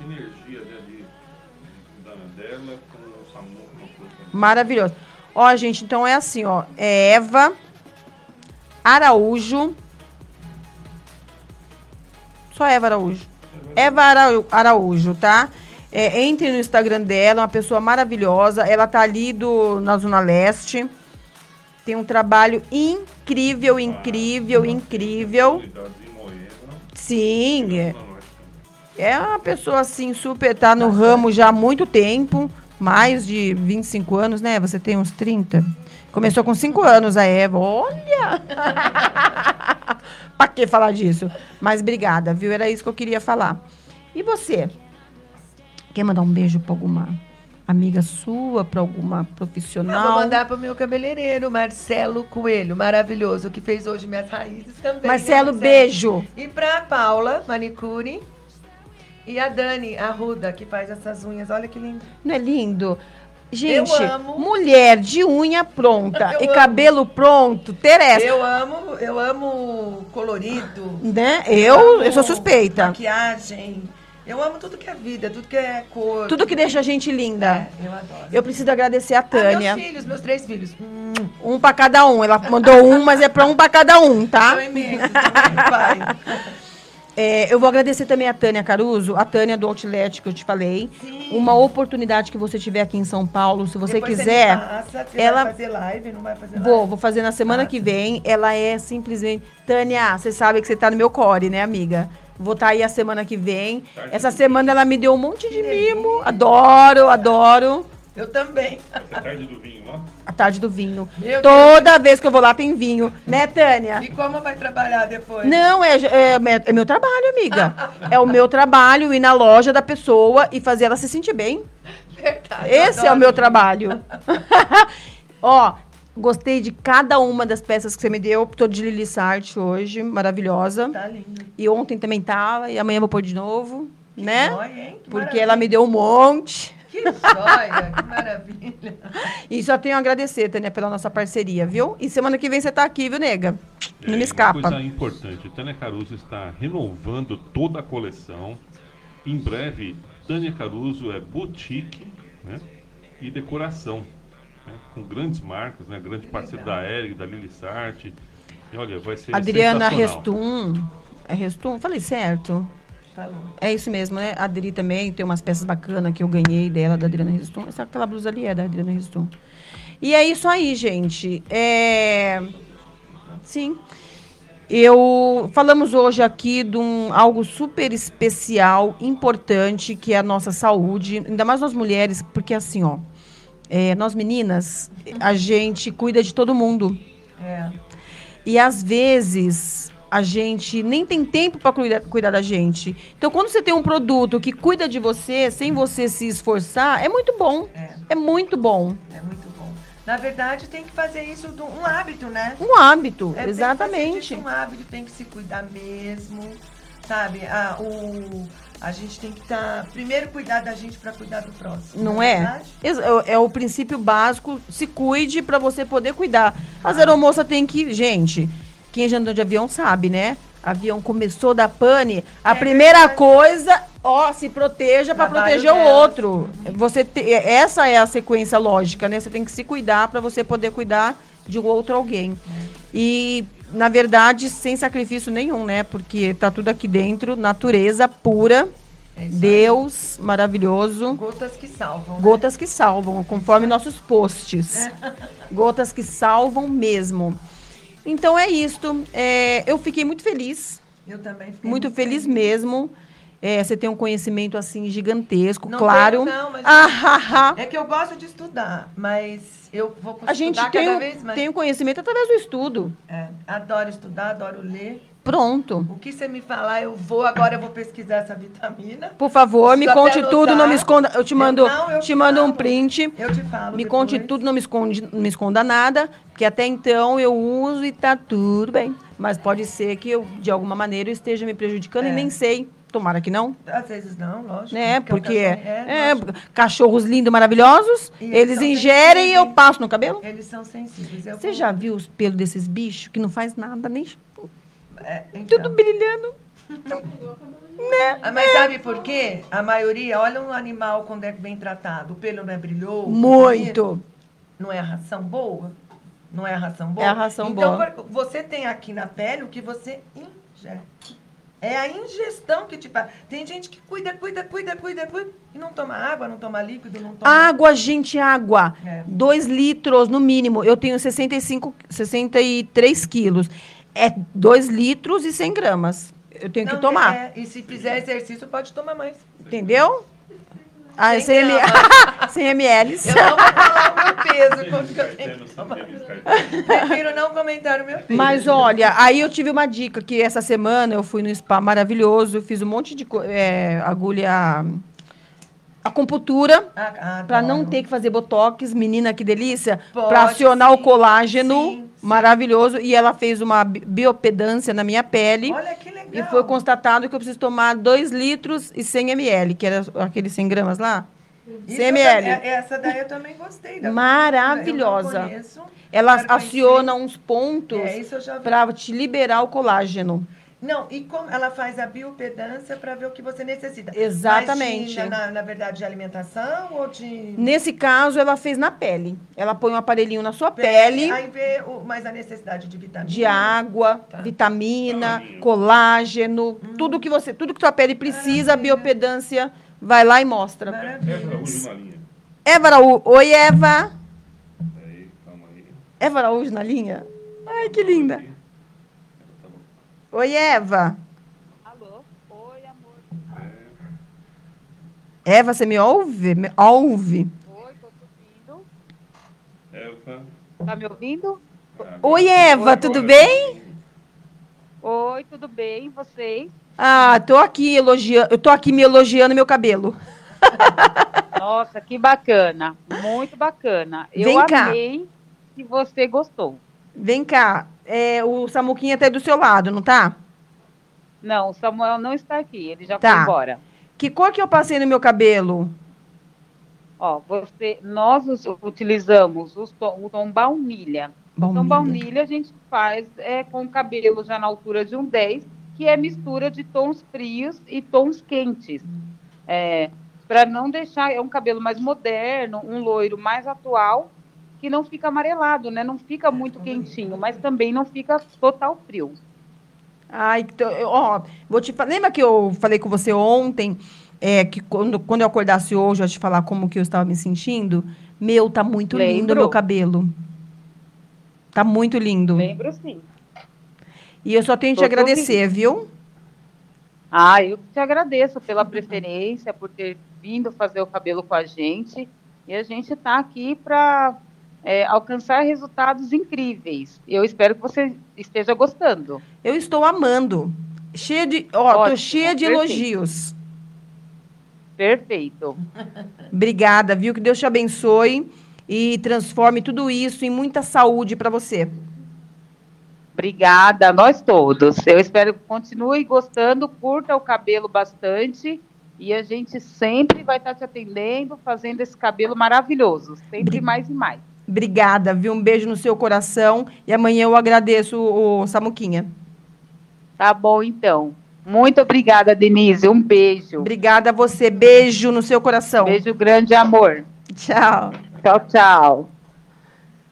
A: Maravilhoso. Ó, gente, então é assim, ó. É Eva Araújo. Só Eva Araújo. Eva Arau- Araújo, tá? É, entre no Instagram dela, uma pessoa maravilhosa. Ela tá ali do, na Zona Leste. Tem um trabalho incrível, incrível, incrível. Sim, é. É uma pessoa assim, super, tá no ramo já há muito tempo, mais de 25 anos, né? Você tem uns 30. Começou com 5 anos a Eva. Olha! pra que falar disso? Mas obrigada, viu? Era isso que eu queria falar. E você? Quer mandar um beijo pra alguma amiga sua, pra alguma
B: Eu
A: profissional?
B: vou mandar pro meu cabeleireiro, Marcelo Coelho, maravilhoso, que fez hoje minhas raízes também. né,
A: Marcelo, beijo.
B: E pra Paula, manicure. E a Dani Arruda, que faz essas unhas. Olha que lindo.
A: Não é lindo? Gente,
B: Eu
A: mulher de unha pronta
B: Eu
A: e
B: amo.
A: cabelo pronto, Teresa.
B: Eu amo, eu amo colorido.
A: Né? Eu,
B: amo
A: eu sou suspeita.
B: Maquiagem. Eu amo tudo que é vida, tudo que é cor.
A: Tudo que deixa a gente linda.
B: É, eu adoro.
A: Eu preciso agradecer a
B: Ah,
A: Tânia.
B: meus filhos, meus três filhos.
A: Um pra cada um. Ela mandou um, mas é pra um pra cada um, tá?
B: São imensos pai.
A: É, eu vou agradecer também a Tânia Caruso, a Tânia do Outlet que eu te falei.
B: Sim.
A: Uma oportunidade que você tiver aqui em São Paulo, se você
B: Depois
A: quiser.
B: me passa, você
A: ela-
B: vai fazer live, não vai fazer live?
A: Vou, vou fazer na semana
B: Ah,
A: que vem. Ela é simplesmente. Tânia, você sabe que você tá no meu core, né, amiga? Vou estar aí a semana que vem. Essa semana ela me deu um monte de mimo. Adoro, adoro.
B: Eu também.
C: Essa tarde do vinho lá.
A: A tarde do vinho.
B: Meu
A: Toda vez que eu vou lá tem vinho, né, Tânia?
B: E como vai trabalhar depois?
A: Não, é, é, é meu trabalho, amiga. É o meu trabalho ir na loja da pessoa e fazer ela se sentir bem.
B: Verdade,
A: Esse é o meu trabalho. Ó, gostei de cada uma das peças que você me deu. Tô de Lili Sart hoje, maravilhosa.
B: Tá lindo.
A: E ontem também tava, e amanhã eu vou pôr de novo, né?
B: Joia, hein? Que
A: Porque
B: maravilha.
A: ela me deu um monte.
B: Que joia, que maravilha.
A: E só tenho a agradecer, Tânia, pela nossa parceria, viu? E semana que vem você tá aqui, viu, nega? Não me
C: É,
A: escapa.
C: Uma coisa importante, Tânia Caruso está renovando toda a coleção. Em breve, Tânia Caruso é boutique né, e decoração. Né, com grandes marcas, né, grande parceiro da Eric, da Lili Sart. E olha, vai ser
A: Adriana. Restum. É Restum? Falei certo.
B: Falou.
A: É isso mesmo, né? A Adri também tem umas peças bacanas que eu ganhei dela, da Adriana Riston. Essa aquela blusa ali é da Adriana Riston. E é isso aí, gente. É... Sim. Eu falamos hoje aqui de um, algo super especial, importante, que é a nossa saúde, ainda mais nós mulheres, porque assim, ó, é, nós meninas, a gente cuida de todo mundo.
B: É.
A: E às vezes a gente nem tem tempo para cuidar, cuidar da gente. Então, quando você tem um produto que cuida de você, sem você se esforçar, é muito bom.
B: É.
A: É muito bom.
B: É muito bom. Na verdade, tem que fazer isso do- um hábito, né?
A: Um hábito,
B: É, tem que fazer
A: exatamente.
B: um hábito, tem que se cuidar mesmo, sabe? A, o, a gente tem que estar. primeiro cuidar da gente para cuidar do próximo.
A: Não
B: não
A: é? Ex- É, é o princípio básico. Se cuide para você poder cuidar. As aeromoças tem que. Gente, quem já andou de avião sabe, né? Avião começou da pane. A
B: É
A: primeira
B: verdade.
A: coisa, ó, se proteja para proteger o outro. Você te- essa é a sequência lógica, né? Você tem que se cuidar para você poder cuidar de um outro alguém. E na verdade, sem sacrifício nenhum, né? Porque tá tudo aqui dentro, natureza pura,
B: É.
A: Deus maravilhoso.
B: Gotas que salvam. né?
A: Gotas que salvam, conforme nossos posts.
B: É.
A: Gotas que salvam mesmo. Então é isto. É, eu fiquei muito feliz,
B: Eu também fiquei
A: muito feliz mesmo. É, você tem um conhecimento assim gigantesco,
B: Não
A: claro.
B: tenho, não, mas-
A: Ah.
B: É que eu gosto de estudar, mas eu vou
A: A gente tem,
B: cada
A: o-
B: vez mais.
A: tem o conhecimento através do estudo.
B: É, adoro estudar, adoro ler.
A: Pronto.
B: O que você me falar, eu vou. Agora eu vou pesquisar essa vitamina.
A: Por favor, me conte tudo, não me esconda. Eu te mando,
B: Não, eu
A: te
B: te
A: mando um print.
B: Eu te falo.
A: Me
B: depois.
A: conte tudo, não me, esconde, não me esconda nada, porque até então eu uso e tá tudo bem. Mas pode ser que eu, de alguma maneira, eu esteja me prejudicando e
B: É.
A: nem sei. Tomara que não.
B: Às vezes não, lógico.
A: Né? Porque é,
B: também-
A: é,
B: lógico.
A: cachorros lindos, maravilhosos,
B: E
A: eles
B: eles
A: ingerem e eu
B: sensíveis.
A: passo no cabelo.
B: Eles são sensíveis. eu
A: Você
B: vou-
A: já viu os pelos desses bichos que não faz nada, nem
B: É, então.
A: tudo brilhando?
B: Ah, Mas sabe por quê? A maioria, olha um animal quando é bem tratado. O pelo não é brilhoso.
A: Muito.
B: Não é a ração boa? Não é a ração boa?
A: É a ração
B: então,
A: boa.
B: por- você tem aqui na pele o que você ingere. É a ingestão que te faz. Tem gente que cuida, cuida, cuida, cuida, cuida e não toma água, não toma líquido, não toma.
A: Água, gente, água.
B: É.
A: 2 litros no mínimo. Eu tenho 65, 63 quilos. É 2 litros e 100 gramas. Eu tenho
B: Não,
A: que tomar.
B: é, e se fizer exercício, pode tomar mais.
A: Entendeu? Ah,
B: 100
A: 100 ml.
B: gramas.
A: 100 ml.
B: Eu não vou falar o meu peso, quanto que eu tenho que tomar. Prefiro não comentar o meu peso.
A: Mas olha, aí eu tive uma dica que essa semana eu fui no spa maravilhoso, eu fiz um monte de é, agulha acupuntura
B: Ah,
A: para não ter que fazer botox, menina que delícia, para acionar o
B: sim,
A: colágeno
B: sim, sim.
A: maravilhoso e ela fez uma bi- biopedância na minha pele.
B: Olha que legal.
A: E foi constatado que eu preciso tomar 2 litros e 100 ml, que era aqueles 100 gramas lá.
B: Isso
A: 100
B: eu
A: ml.
B: também- Essa daí eu também gostei. da
A: Maravilhosa.
B: Conheço,
A: Ela
B: quero conhecer.
A: aciona uns pontos
B: É,
A: para te liberar o colágeno.
B: Não, e como ela faz a biopedância para ver o que você necessita.
A: Exatamente.
B: Mas de, na, na verdade, de alimentação ou de
A: Nesse caso, ela fez na pele. Ela põe um aparelhinho na sua pele,
B: Aí vê o, mais a necessidade de vitamina.
A: de água,
B: Tá.
A: vitamina, colágeno, tudo que você, tudo que tua pele precisa, a
B: Maravilha.
A: biopedância vai lá e mostra.
B: Maravilha.
C: na linha.
A: Eva Araújo. Oi, Eva.
C: Aí, calma aí.
A: Eva Araújo na linha? Ai, que linda. Oi, Eva.
D: Alô? Oi, amor.
A: Eva, você me ouve? Me ouve?
D: Oi, tô te ouvindo.
C: Eva.
D: Tá me ouvindo?
A: Oi, Eva, tudo bem?
D: Oi, tudo bem? Vocês?
A: Ah, tô aqui elogiando, eu tô aqui me elogiando meu cabelo.
D: Nossa, que bacana. Muito bacana. Eu
A: Vem cá.
D: amei que você gostou.
A: Vem cá, é, o Samuquinha tá aí do seu lado, não tá?
D: Não, o Samuel não está aqui. Ele já
A: Tá.
D: foi embora.
A: Que cor que eu passei no meu cabelo?
D: Ó, você, nós utilizamos os tom- o tom baunilha. Então, baunilha a gente faz é, com o cabelo já na altura de um 10, que é mistura de tons frios e tons quentes. É, para não deixar, é um cabelo mais moderno, um loiro mais atual, que não fica amarelado, né? Não fica muito quentinho, mas também não fica total frio.
A: Ai, ó, vou te falar. Lembra que eu falei com você ontem, é, que quando, quando eu acordasse hoje, eu ia te falar como que eu estava me sentindo? Meu, tá muito lindo
D: Lembro.
A: o meu cabelo. Tá muito lindo.
D: Lembro sim.
A: E eu só tenho que te agradecer, viu?
D: Ah, eu te agradeço pela preferência, por ter vindo fazer o cabelo com a gente. E a gente está aqui para é, alcançar resultados incríveis. Eu espero que você esteja gostando.
A: Eu estou amando. Cheia de, ó, Ótimo, tô cheia de perfeito. elogios.
D: Perfeito.
A: Obrigada, viu? Que Deus te abençoe e transforme tudo isso em muita saúde para você.
D: Obrigada, nós todos. Eu espero que continue gostando, curta o cabelo bastante e a gente sempre vai estar te atendendo, fazendo esse cabelo maravilhoso, sempre mais e mais.
A: Obrigada, viu? Um beijo no seu coração e amanhã eu agradeço o Samuquinha.
D: Tá bom, então. Muito obrigada, Denise. Um beijo.
A: Obrigada a você. Beijo no seu coração.
D: Beijo grande, amor.
A: Tchau.
D: Tchau, tchau.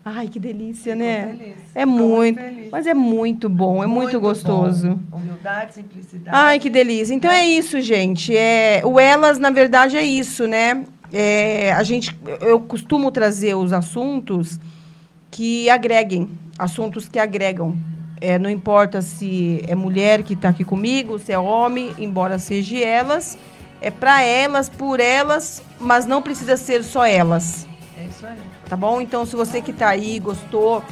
A: Ai, que delícia, né? Feliz. É muito, mas é muito bom, é muito, muito gostoso.
B: Bom. Humildade, simplicidade.
A: Ai, que delícia. Então é isso, gente. É, o Elas, na verdade, é isso, né? É, a gente, eu costumo trazer os assuntos que agreguem, assuntos que agregam. É, não importa se é mulher que está aqui comigo, se é homem, embora seja elas. É para elas, por elas, mas não precisa ser só elas.
B: É isso aí.
A: Tá bom? Então, se você que está aí, gostou,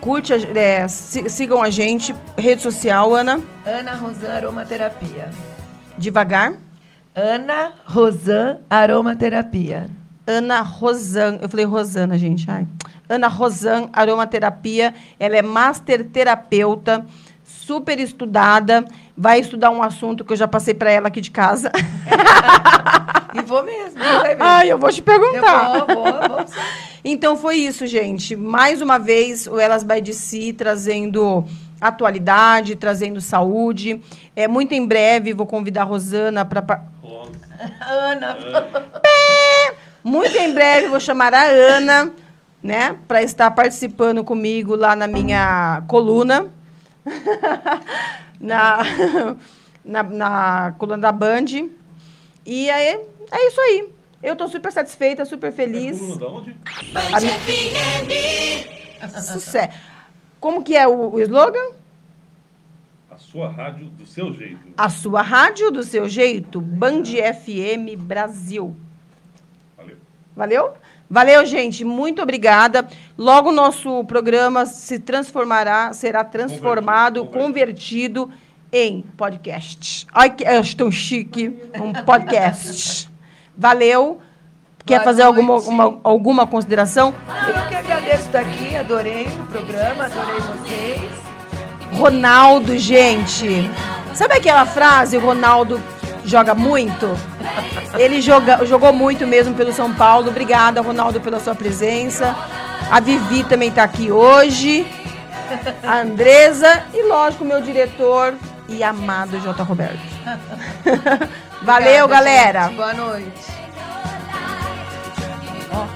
A: curte, é, sigam a gente. Rede social, Ana?
B: Ana Rosan Aromaterapia.
A: Devagar?
B: Ana Rosan Aromaterapia.
A: Ana Rosan. Eu falei Rosana, gente. Ai. Ana Rosan, aromaterapia. Ela é master terapeuta, super estudada. Vai estudar um assunto que eu já passei para ela aqui de casa.
B: e vou mesmo.
A: Ai, eu vou te perguntar.
B: Eu vou, vou, vou.
A: Então foi isso, gente. Mais uma vez, o Elas by DC trazendo atualidade, trazendo saúde. É muito em breve vou convidar a Rosana para
B: Ana.
A: Muito em breve vou chamar a Ana né, para estar participando comigo lá na minha coluna, na, na, na, coluna da Band. E aí, é isso aí. Eu estou super satisfeita, super feliz. É da onde? Band minha... Sucesso. Como que é o, o slogan?
C: A sua rádio do seu jeito.
A: A sua rádio do seu jeito, Band FM Brasil.
C: Valeu.
A: Valeu? Valeu, gente. Muito obrigada. Logo o nosso programa se transformará, será transformado, convertido, convertido em podcast. Ai, que é tão chique. Um podcast. Valeu. Quer fazer alguma, uma, alguma consideração?
B: Eu que agradeço estar aqui, adorei o programa, adorei vocês.
A: Ronaldo, gente. Sabe aquela frase, o Ronaldo joga muito? Ele joga, jogou muito mesmo pelo São Paulo. Obrigada, Ronaldo, pela sua presença. A Vivi também está aqui hoje. A Andresa e, lógico, meu diretor e amado J. Roberto. Valeu, Obrigada, galera.
B: Gente. Boa noite. Oh,